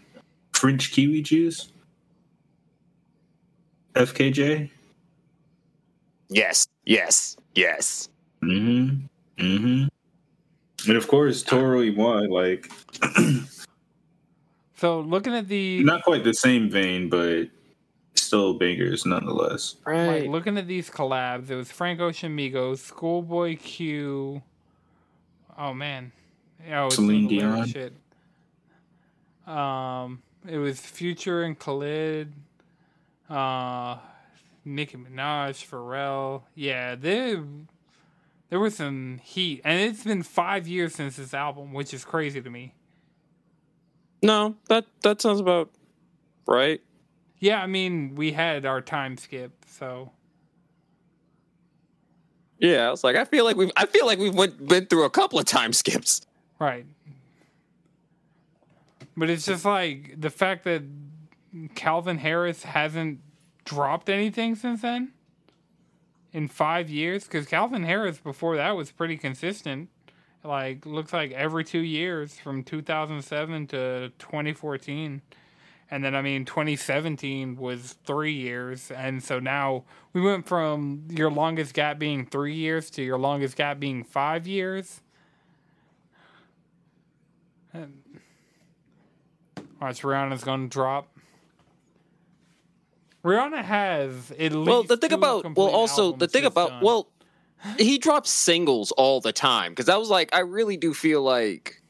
French kiwi juice. FKJ. Yes, yes, yes. Mm-hmm. Mm-hmm. And of course, Toro y Moi, like So looking at the not quite the same vein, but still bangers nonetheless. Right. like looking at these collabs, it was Frank Ocean Migos, Schoolboy Q. Oh man, oh, it's Celine Dion. Shit. Um, it was Future and Khalid, uh, Nicki Minaj, Pharrell. Yeah, there, there was some heat, and it's been five years since this album, which is crazy to me. No, that that sounds about right. Yeah, I mean, we had our time skip, so Yeah, I was like, I feel like we've I feel like we've went, been through a couple of time skips. Right. But it's just like the fact that Calvin Harris hasn't dropped anything since then in five years. Because Calvin Harris before that was pretty consistent. Like, looks like every two years from 2007 to 2014. And then, I mean, 2017 was three years. And so now we went from your longest gap being three years to your longest gap being five years. Watch Rihanna's gonna drop. Rihanna has at least. Well, the thing about well, also the thing about done. well, he drops singles all the time because I was like, I really do feel like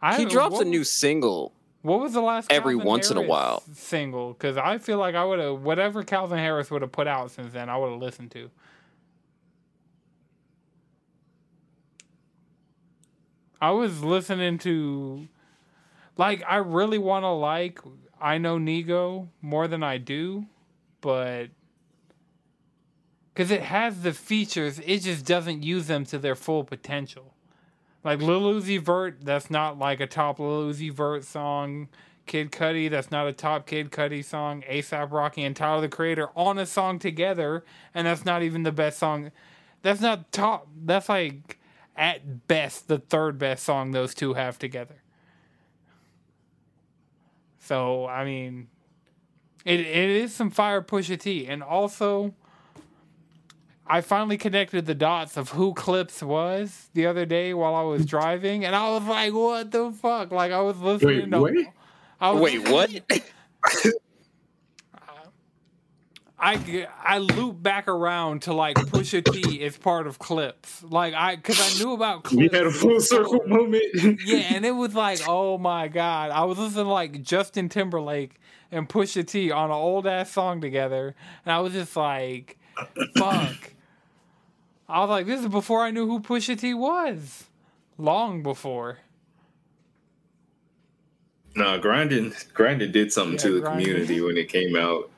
I, he drops what a new single. What was the last every Calvin once in a while. single? Because I feel like I would have whatever Calvin Harris would have put out since then. I would have listened to. I was listening to, like, I really want to like I know NIGO more than I do, but because it has the features, it just doesn't use them to their full potential. Like Lil Uzi Vert, that's not like a top Lil Uzi Vert song. Kid Cudi, that's not a top Kid Cudi song. ASAP Rocky and Tyler the Creator on a song together, and that's not even the best song. That's not top. That's like at best the third best song those two have together. So I mean, it it is some fire Pusha T, and also I finally connected the dots of who Clipse was the other day while I was driving, and I was like, "What the fuck?" Like I was listening Wait, to. wait? I was Wait, what? I, I loop back around to like Pusha T is part of Clipse, like I because I knew about Clipse. We had a full circle moment. Yeah, and it was like, oh my god, I was listening to like Justin Timberlake and Pusha T on an old ass song together, and I was just like, fuck. I was like, this is before I knew who Pusha T was, long before. No, grinding, grinding did something Yeah, to the Grinding. community when it came out.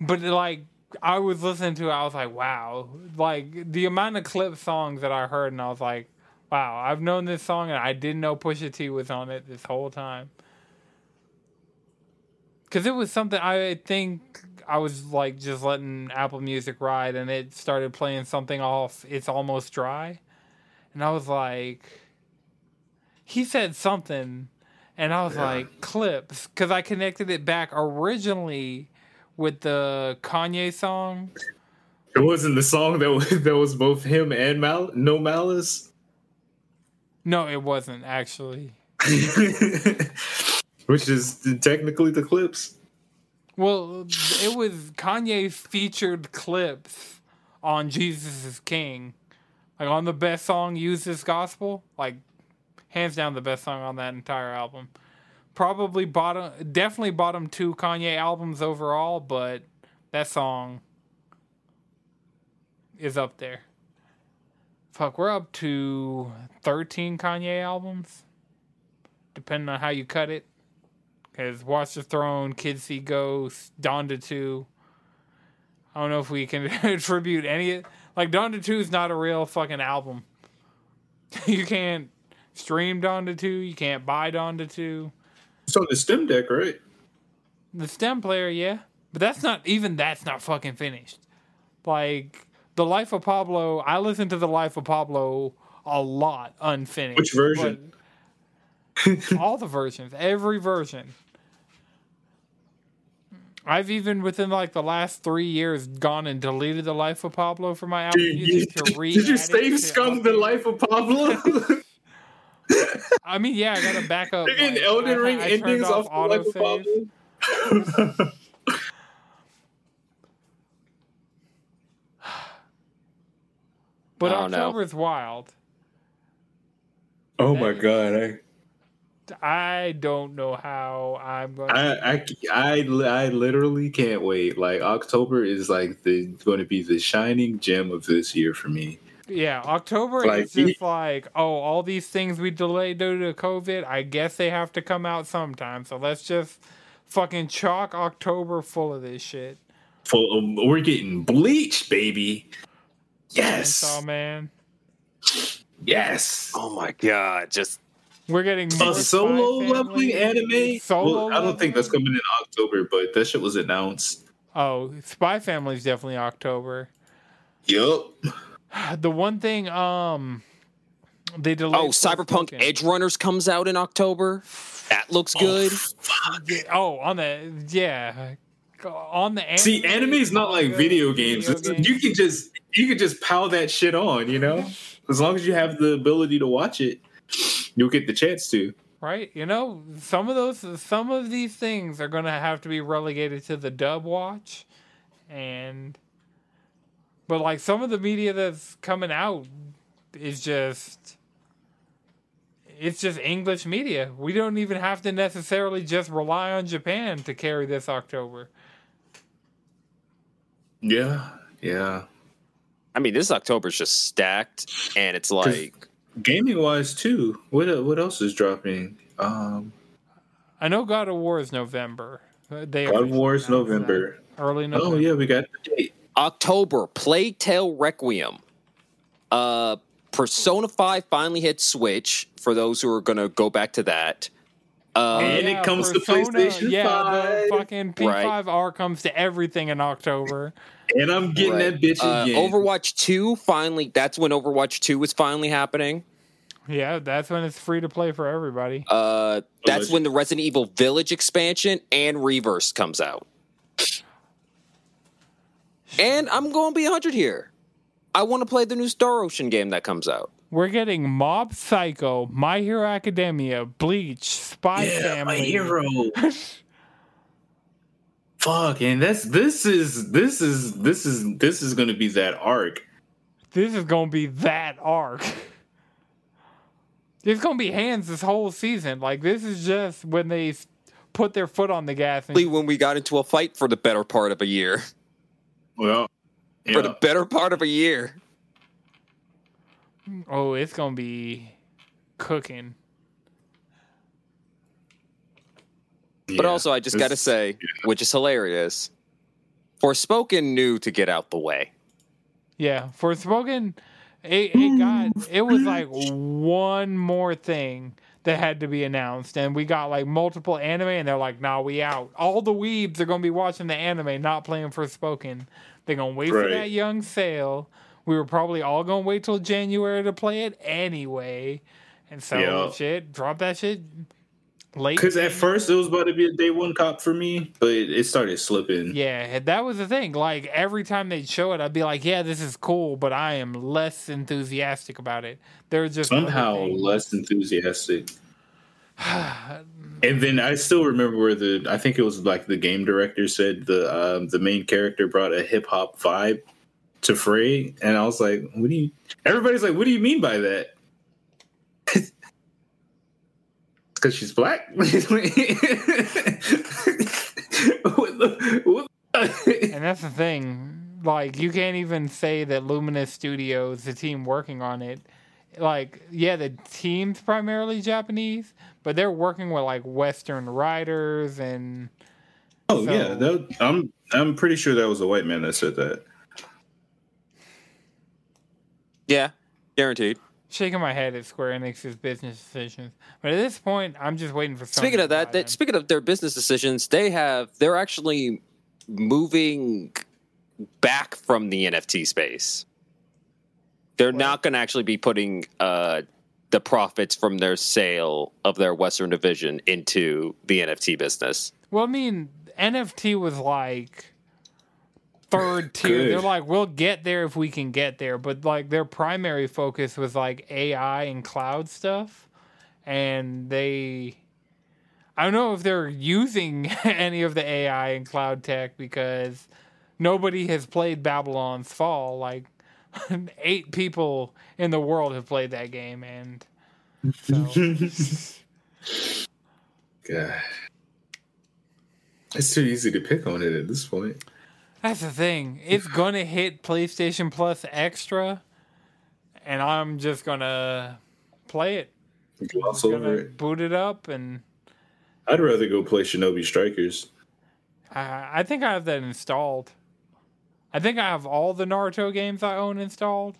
But like I was listening to it, I was like, wow. Like the amount of clip songs that I heard and I was like, wow, I've known this song and I didn't know Pusha T was on it this whole time. Cause it was something I think I was like just letting Apple Music ride and it started playing something off It's Almost Dry. And I was like he said something and I was Yeah. like Clipse because I connected it back originally with the Kanye song. It wasn't the song that was, that was both him and Mal- No Malice, No, it wasn't actually. which is technically the Clipse. Well, it was Kanye featured Clipse on Jesus is King. Like on the best song, Use This Gospel. Like, hands down the best song on that entire album. Probably bottom, definitely bottom two Kanye albums overall, but that song is up there. Fuck, we're up to 13 Kanye albums, depending on how you cut it. Because Watch the Throne, Kids See Ghosts, Donda 2. I don't know if we can attribute any. Like, Donda 2 is not a real fucking album. you can't streamed Donda two. You can't buy Donda two. It's on the STEM Deck, right? The stem player, yeah, but that's not even that's not fucking finished. Like the Life of Pablo, I listened to the Life of Pablo a lot unfinished. Which version? all the versions, every version. I've even within like the last three years gone and deleted the Life of Pablo from my Apple Dude, you, Music to re. did you save scum the life of Pablo? I mean, yeah, I got to back up. Freaking like, Elden I- Ring I turned endings off the life of. Pablo. But I don't know. October's wild. oh my god, I, I don't know how I'm going. to... I, I, I, I literally can't wait. Like October is like the going to be the shining gem of this year for me. Yeah, October Like, is just like, oh, all these things we delayed due to COVID. I guess they have to come out sometime. So let's just fucking chalk October full of this shit. Full, um, we're getting bleach, baby. Yes, Chainsaw Man. yes. Oh my god, just We're getting A solo leveling anime. Solo well, I don't think that's coming in October, but that shit was announced. Oh, Spy Family's definitely October. Yup. The one thing, um, they delayed. oh, Cyberpunk Forspoken. Edge Runners comes out in October. That looks good. Yeah, Oh, on the yeah, on the anime, See, anime is not like manga, video games. video It's- You can just you can just pile that shit on, you know. As long as you have the ability to watch it, you'll get the chance to. right? You know, some of those, some of these things are going to have to be relegated to the dub watch, and but like some of the media that's coming out is just. It's just English media. We don't even have to necessarily just rely on Japan to carry this October. Yeah, yeah. I mean, this October's just stacked, and it's like Gaming wise too. What what else is dropping? Um, I know God of War is November. They God of War is November. Early November. Oh yeah, we got the date. October, Plague Tale Requiem. Uh, Persona 5 finally hit Switch for those who are going to go back to that. Uh, And it comes to PlayStation Yeah, 5. the fucking P5R comes to everything in October. And I'm getting right. that bitch Uh, again. Overwatch 2 finally, that's when Overwatch 2 is finally happening. Yeah, that's when it's free to play for everybody. Uh, that's Village. when the Resident Evil Village expansion and Reverse comes out. And I'm going to be 100 here. I want to play the new Star Ocean game that comes out. We're getting Mob Psycho, My Hero Academia, Bleach, Spy yeah, Family. my hero. Fuck, and that's this is this is this is this is gonna be that arc. This is gonna be that arc. It's gonna be hands this whole season. Like this is just when they put their foot on the gas. And, When we got into a fight for the better part of a year. Well, For the better part of a year. Oh, it's gonna be cooking. But also, I just got to It's- say, which is hilarious, Forspoken knew to get out the way. Yeah, Forspoken, it, it got it was like one more thing that had to be announced, and we got like multiple anime, and they're like, "Nah, we out." All the weebs are gonna be watching the anime, not playing Forspoken. They're gonna wait for that young sale. We were probably all gonna wait till January to play it anyway, and Yeah. the shit, drop that shit late. because at first it was about to be a day one cop for me, but it, it started slipping. Yeah, that was the thing. Like every time they'd show it, I'd be like, "Yeah, this is cool," but I am less enthusiastic about it. They're just Somehow less enthusiastic. And then I still remember where the I think it was like the game director said the um, the main character brought a hip hop vibe to Frey, and I was like, "What do you?" Everybody's like, "What do you mean by that?" Because she's black. what the, what and that's the thing. Like you can't even say that Luminous Studios, the team working on it, like yeah, the team's primarily Japanese, but they're working with like Western writers and oh So- yeah, that, I'm I'm pretty sure that was a white man that said that. Yeah, guaranteed. shaking my head at Square Enix's business decisions. But at this point, I'm just waiting for. Sony Speaking of that, that speaking of their business decisions, they have they're actually moving back from the NFT space. They're not going to actually be putting uh, the profits from their sale of their Western division into the NFT business. Well, I mean, NFT was like third tier. Good. They're like, we'll get there if we can get there, but like their primary focus was like AI and cloud stuff, and they. I don't know if they're using any of the AI and cloud tech because nobody has played Babylon's Fall. Like eight people in the world have played that game, and so God. It's too easy to pick on it at this point. That's the thing. It's gonna hit PlayStation Plus Extra, and I'm just gonna play it. Gloss over it. boot it up, and I'd rather go play Shinobi Strikers. I, I think I have that installed. I think I have all the Naruto games I own installed,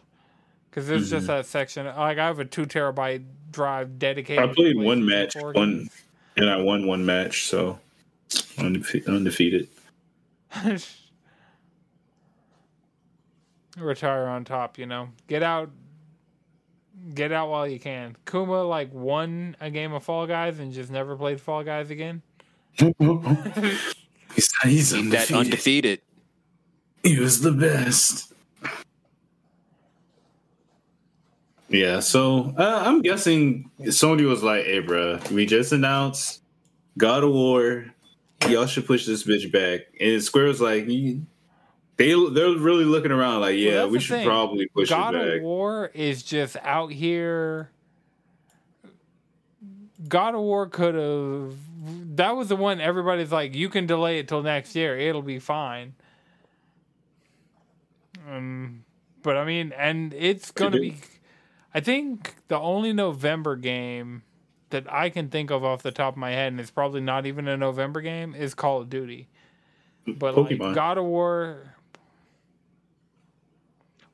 because there's just mm-hmm. that section. Like I have a two terabyte drive dedicated. I played one match, 4 one, games. and I won one match, so undefe- undefeated. Retire on top, you know. Get out get out while you can. Kuma like won a game of Fall Guys and just never played Fall Guys again. he's he's Keep that undefeated. undefeated. He was the best. Yeah, so uh, I'm guessing Sony was like, "Hey, bro, we just announced God of War. Y'all should push this bitch back." And Square was like, "You- "They they're really looking around like, yeah, that's we should thing. probably push back. God it of back." War is just out here. God of War could have. That was the one everybody's like, you can delay it till next year. It'll be fine. Um, but I mean, and it's going to do. be. I think the only November game that I can think of off the top of my head, and it's probably not even a November game, is Call of Duty. But like God of War,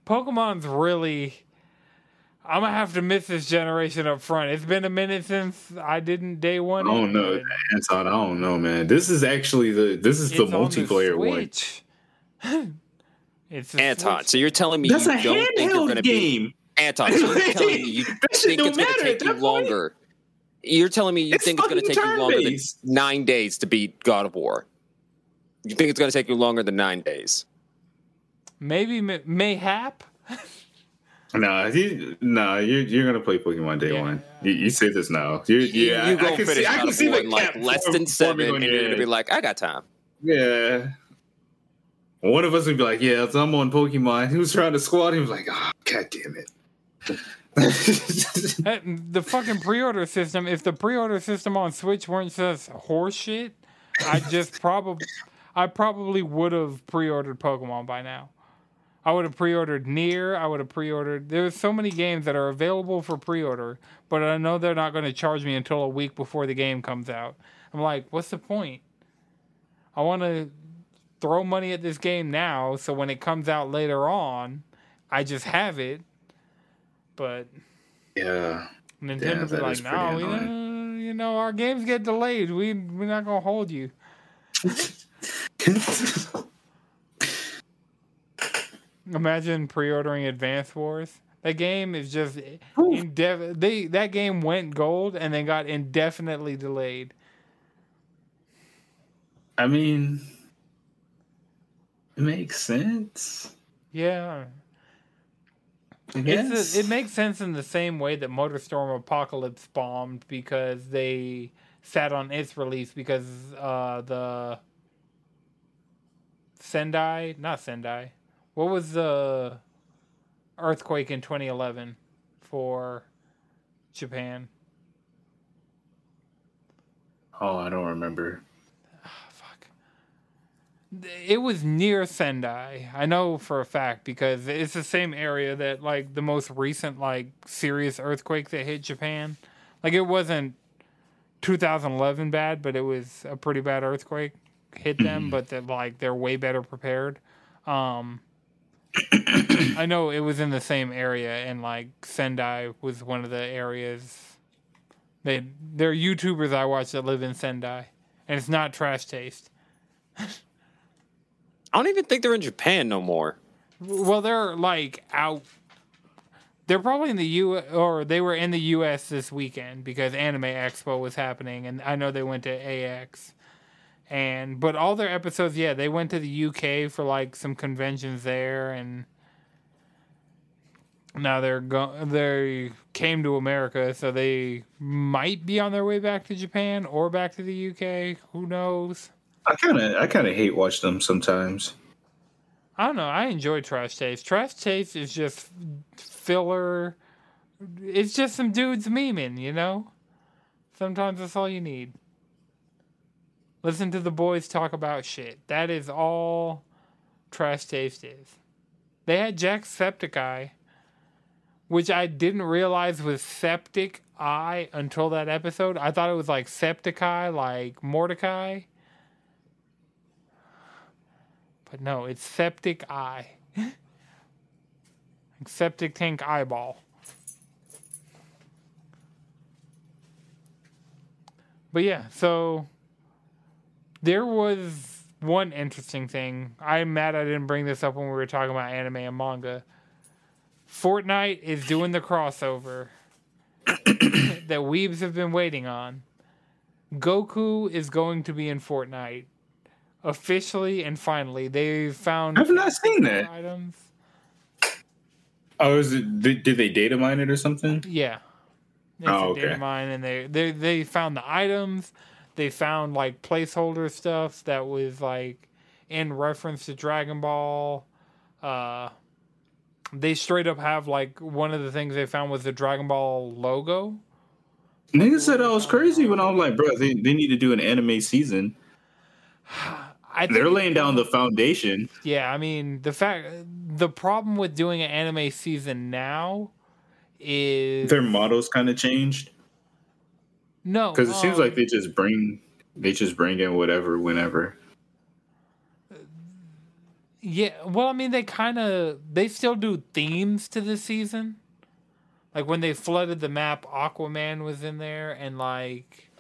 Pokemon's really. I'm gonna have to miss this generation up front. It's been a minute since I didn't day one. I don't it, know, but Anton. I don't know, man. This is actually the this is the it's on multiplayer one. It's a Anton, Switch. so you're telling me That's you a don't think you're going handheld to be game. Anton? So you're telling me you think it's going to matter take you that point. longer? You're telling me you It's think it's going to take you longer than nine days to beat God of War? You think it's going to take you longer than nine days? Maybe mayhap. No, you, nah, you're you're gonna play Pokemon day Yeah. one. You, you say this now. You, You- yeah, you I, go I can finish see. I can see War the like less than seven, forming on and you're going to be like, I got time. yeah. One of us would be like, "Yeah, so I'm on Pokemon." He was trying to squat. He was like, "Oh, god damn it!" The fucking pre-order system. If the pre-order system on Switch weren't just horseshit, I just probably, I probably would have pre-ordered Pokemon by now. I would have pre-ordered NieR. I would have pre-ordered. There's so many games that are available for pre-order, but I know they're not going to charge me until a week before the game comes out. I'm like, what's the point? I want to throw money at this game now, so when it comes out later on, I just have it. But yeah, Nintendo Yeah, be like, no, we, annoying." uh, you know, our games get delayed. We we're not gonna hold you. Imagine pre-ordering Advance Wars. That game is just indef- they that game went gold and then got indefinitely delayed. I mean, it makes sense. Yeah, I it's a, it makes sense in the same way that MotorStorm Apocalypse bombed because they sat on its release because uh, the Sendai, not Sendai, what was the earthquake in 2011 for Japan? Oh, I don't remember. Fuck. It was near Sendai. I know for a fact because it's the same area that like the most recent like serious earthquake that hit Japan. Like it wasn't 2011 bad, but it was a pretty bad earthquake hit them, but that like they're way better prepared. Um I know it was in the same area, and like Sendai was one of the areas. They they're YouTubers I watch that live in Sendai, and it's not trash taste. I don't even think they're in Japan no more. Well, they're like out. They're probably in the U or they were in the U.S. this weekend because Anime Expo was happening, and I know they went to AX. And but all their episodes, yeah, they went to the UK for like some conventions there, and now they're go they came to America, so they might be on their way back to Japan or back to the UK. Who knows? I kind of I kind of hate watch them sometimes. I don't know. I enjoy Trash Taste. Trash Taste is just filler. It's just some dudes memeing, you know? Sometimes that's all you need. Listen to the boys talk about shit. That is all Trash Taste is. They had Jack Jacksepticeye, which I didn't realize was Septic Eye until that episode. I thought it was like Septiceye, like Mordecai. But no, it's septic eye. septic tank eyeball. But yeah, so there was one interesting thing. I'm mad I didn't bring this up when we were talking about anime and manga. Fortnite is doing the crossover that weebs have been waiting on. Goku is going to be in Fortnite officially and finally they found I've not seen that. items Oh, is it? Did, did they data mine it or something? yeah it's Oh, okay. data mine and they, they they found the items they found like placeholder stuff that was like in reference to dragon ball uh they straight up have like one of the things they found was the dragon ball logo Nigga said I was crazy when I was like, bro, they, they need to do an anime season. I think They're laying down the foundation. Yeah, I mean the fact the problem with doing an anime season now is Their models kind of changed no because it seems um, like they just bring they just bring in whatever whenever. yeah. Well, I mean they kind of they still do themes to the season. Like when they flooded the map, Aquaman was in there, and like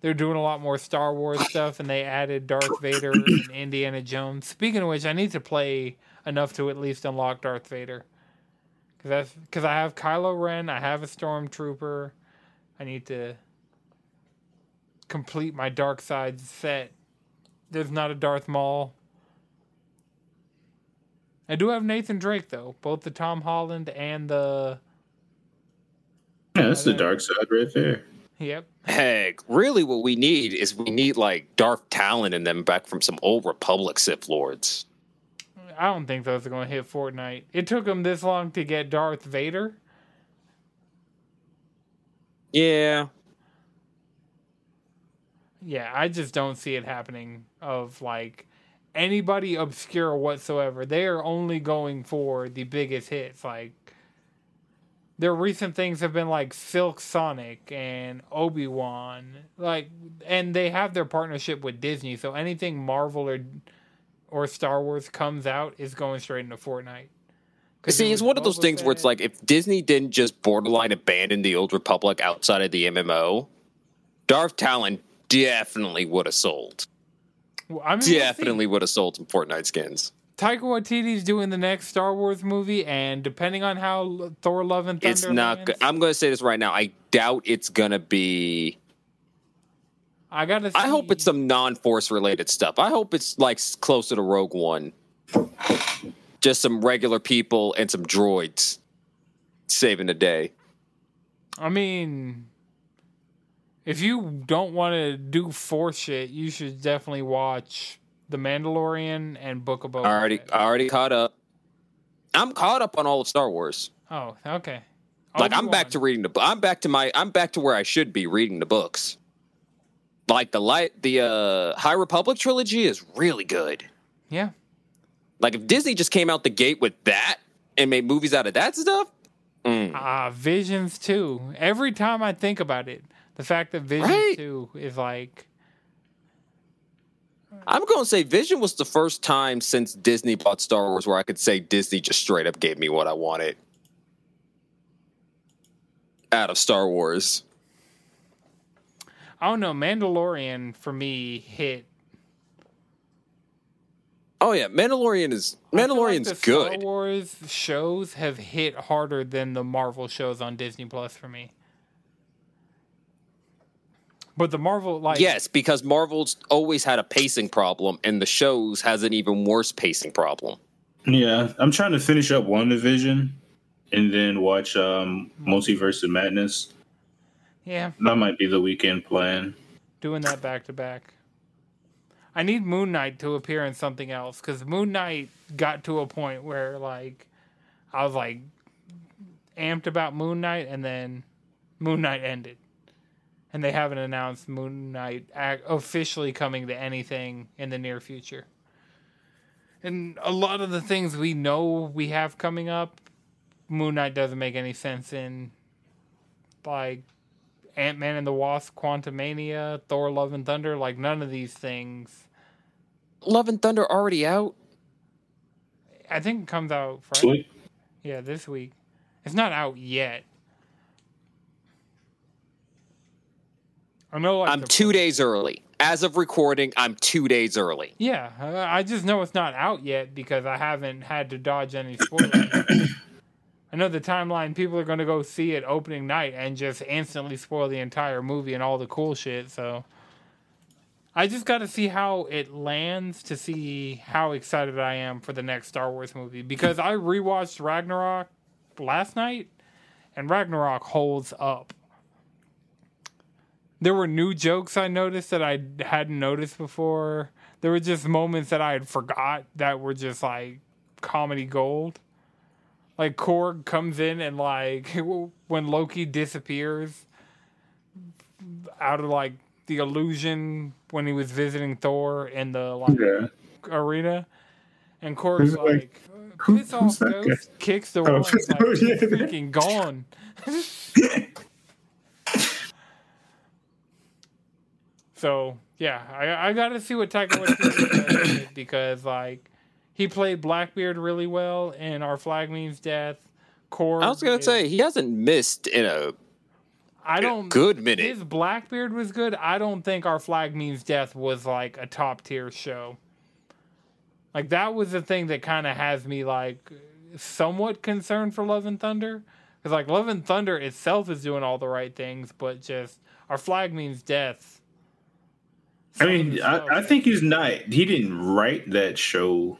they're doing a lot more Star Wars stuff, and they added Darth Vader and Indiana Jones. Speaking of which, I need to play enough to at least unlock Darth Vader. Because because I have Kylo Ren, I have a Stormtrooper. I need to complete my Dark Side set. There's not a Darth Maul. I do have Nathan Drake though, both the Tom Holland and the Yeah, that's the dark side right there. yep. Heck, really, what we need is we need like Darth Talon in them back from some old Republic Sith Lords. I don't think those are going to hit Fortnite. It took them this long to get Darth Vader. Yeah, Yeah, I just don't see it happening of like anybody obscure whatsoever. They are only going for the biggest hits. Like their recent things have been like Silk Sonic and Obi Wan, like, and they have their partnership with Disney. So anything Marvel or or Star Wars comes out is going straight into Fortnite. See, it it's one of those things where it's like if Disney didn't just borderline abandon the Old Republic outside of the MMO, Darth Talon definitely would have sold. Well, I mean. Definitely would have sold some Fortnite skins. Taika Waititi's doing the next Star Wars movie, and depending on how Thor: Love and Thunder, It's not. lands, go- I'm going to say this right now. I doubt it's going to be. I gotta. See. I hope it's some non-force related stuff. I hope it's like closer to Rogue One. Just some regular people and some droids saving the day. I mean, if you don't want to do Force shit, you should definitely watch The Mandalorian and Book of Boba. I already. I already caught up. I'm caught up on all of Star Wars. Oh, okay. Like I'm back to reading the. I'm back to my. I'm back to where I should be reading the books. Like the light, the uh, High Republic trilogy is really good. Yeah, Like if Disney just came out the gate with that and made movies out of that stuff, mm, ah, Visions too. Every time I think about it, the fact that Vision Right. two is like I'm going to say Vision was the first time since Disney bought Star Wars where I could say Disney just straight up gave me what I wanted out of Star Wars. I don't know. Mandalorian for me hit. Oh yeah, Mandalorian is I feel like Mandalorian's the Star good. Wars shows have hit harder than the Marvel shows on Disney Plus for me. But the Marvel like Yes, because Marvel's always had a pacing problem, and the shows has an even worse pacing problem. Yeah, I'm trying to finish up WandaVision and then watch um, Multiverse of Madness. yeah, That might be the weekend plan. doing that back to back. I need Moon Knight to appear in something else because Moon Knight got to a point where like I was like amped about Moon Knight, and then Moon Knight ended, and they haven't announced Moon Knight officially coming to anything in the near future. And a lot of the things we know we have coming up, Moon Knight doesn't make any sense in. Like Ant Man and the Wasp, Quantumania, Thor: Love and Thunder. Like none of these things. Love and Thunder already out. I think it comes out Friday. Sweet. Yeah, this week. It's not out yet. I know. Like I'm two days early. As of recording, I'm two days early. Yeah, I just know it's not out yet because I haven't had to dodge any spoilers. I know the timeline. People are going to go see it opening night and just instantly spoil the entire movie and all the cool shit. So I just got to see how it lands to see how excited I am for the next Star Wars movie because I rewatched Ragnarok last night and Ragnarok holds up. There were new jokes I noticed that I hadn't noticed before. There were just moments that I had forgot that were just like comedy gold. Like Korg comes in and like when Loki disappears out of like the illusion when he was visiting Thor in the like Yeah. arena, and Korg's like, like, "Who- "Piss off, that guy?" Ghost!" Kicks the Oh, wall, like, yeah. freaking gone. So yeah, I I got to see what Taika Waititi does because like he played Blackbeard really well in Our Flag Means Death. Core. I was gonna is- say he hasn't missed in a I don't good minute. His Blackbeard was good. I don't think Our Flag Means Death was like a top tier show. Like that was the thing that kind of has me like somewhat concerned for Love and Thunder because like Love and Thunder itself is doing all the right things, but just Our Flag Means Death. I mean, I, I think he's not. He didn't write that show.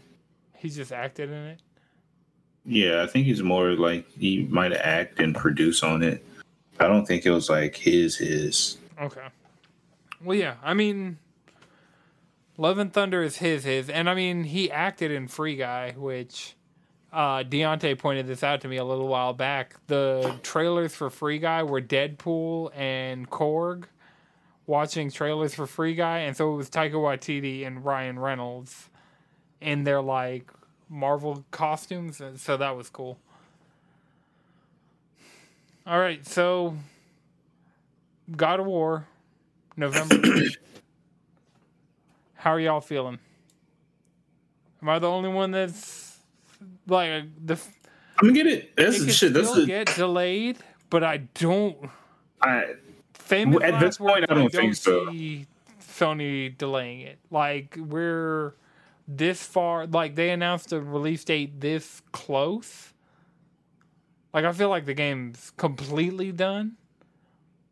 he just acted in it. Yeah, I think he's more like he might act and produce on it. I don't think it was like his his. Okay. Well, yeah. I mean, Love and Thunder is his his, and I mean he acted in Free Guy, which uh, Deontay pointed this out to me a little while back. The trailers for Free Guy were Deadpool and Korg watching trailers for Free Guy, and so it was Taika Waititi and Ryan Reynolds in their like Marvel costumes, so that was cool. All right, so God of War, November. How are y'all feeling? Am I the only one that's like the? I'm gonna get it. It That's could shit. That's still get delayed, but I don't. I, Famous At this point, I don't think so. see Sony delaying it. Like we're this far. Like they announced a release date this close. Like I feel like the game's completely done.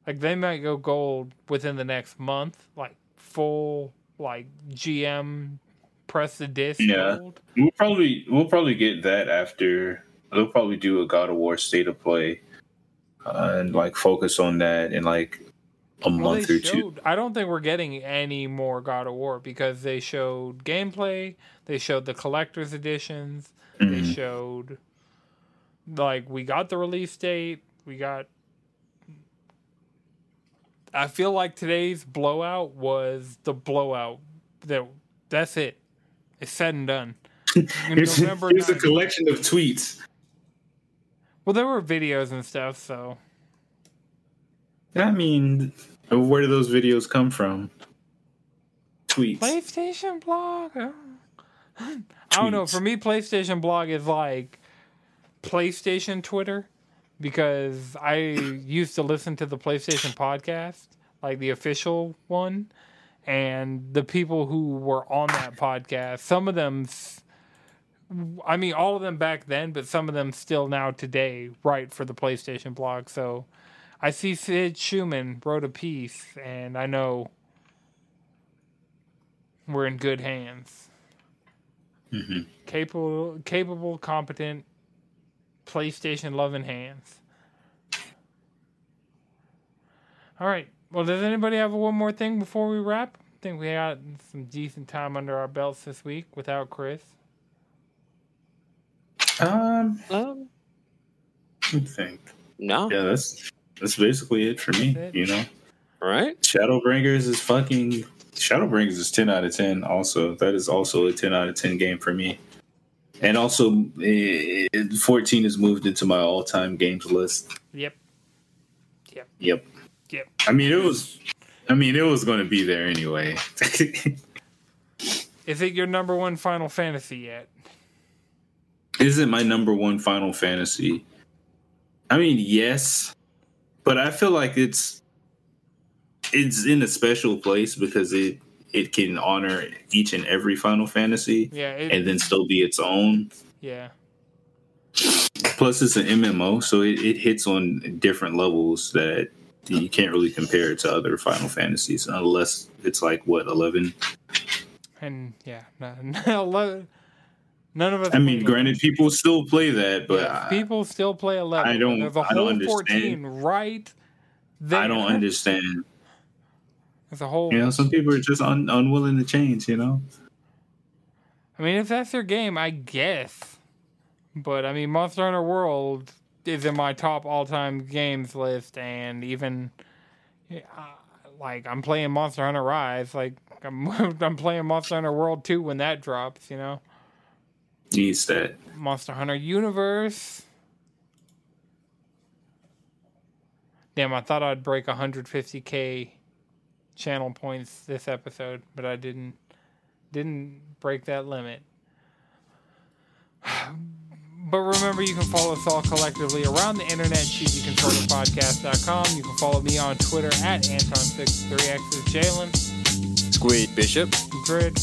Like they might go gold within the next month. Like full like GM press the disc Yeah. gold. we'll probably we'll probably get that after. They'll probably do a God of War state of play, uh, and like focus on that and like a Well, month they or two. I don't think we're getting any more God of War because they showed gameplay, they showed the collector's editions, they Mhm. showed like we got the release date, we got. I feel like today's blowout was the blowout. That that's it. It's said and done. Here's, here's a collection of tweets. Well, there were videos and stuff, so I mean, where do those videos come from? tweets. PlayStation blog. oh. I don't know. For me, PlayStation blog is like PlayStation Twitter because I used to listen to the PlayStation podcast, like the official one, and the people who were on that podcast, some of them, I mean, all of them back then, but some of them still now today write for the PlayStation blog. So I see Sid Shuman wrote a piece, and I know we're in good hands. Mhm. Capable, capable, competent, PlayStation loving hands. All right. Well, does anybody have one more thing before we wrap? I think we got some decent time under our belts this week without Chris. Um, Um, let think. no. Yeah, that's that's basically it for me. It. You know, All right. Shadowbringers is fucking. Shadowbringers is ten out of ten. Also, that is also a ten out of ten game for me. And also, eh, fourteen is moved into my all-time games list. Yep. Yep. Yep. I mean, it was. I mean, it was going to be there anyway. Is it your number one Final Fantasy yet? Is it my number one Final Fantasy? I mean, yes, but I feel like it's it's in a special place because it it can honor each and every Final Fantasy Yeah. It, and then still be its own. yeah. Plus, it's an MMO, so it, it hits on different levels that you can't really compare it to other Final Fantasies unless it's like what eleven. And yeah, no, no, none of us. I mean, granted, people still play that, but Yeah, I- people still play 11. I don't- There's a I don't whole understand. 14 right there. I don't understand. There's a whole. You know, some people are just un, unwilling to change. You know. I mean, if that's their game, I guess. But I mean, Monster Hunter World is in my top all-time games list, and even uh, like I'm playing Monster Hunter Rise, like I'm I'm playing Monster Hunter World 2 when that drops. You know, Needs that. Monster Hunter Universe. Damn, I thought I'd break 150k channel points this episode, but I didn't didn't break that limit. But remember, you can follow us all collectively around the internet, cheesycontrollerpodcast.com. You can follow me on Twitter at Anton63X is Jalen. Squid Bishop. Grid.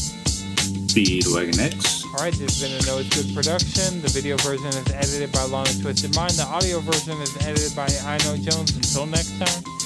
Speedwagon X. All right, this has been a No It's Good production. The video version is edited by Lana Twisted Mind. The audio version is edited by I Know Jones. Until next time.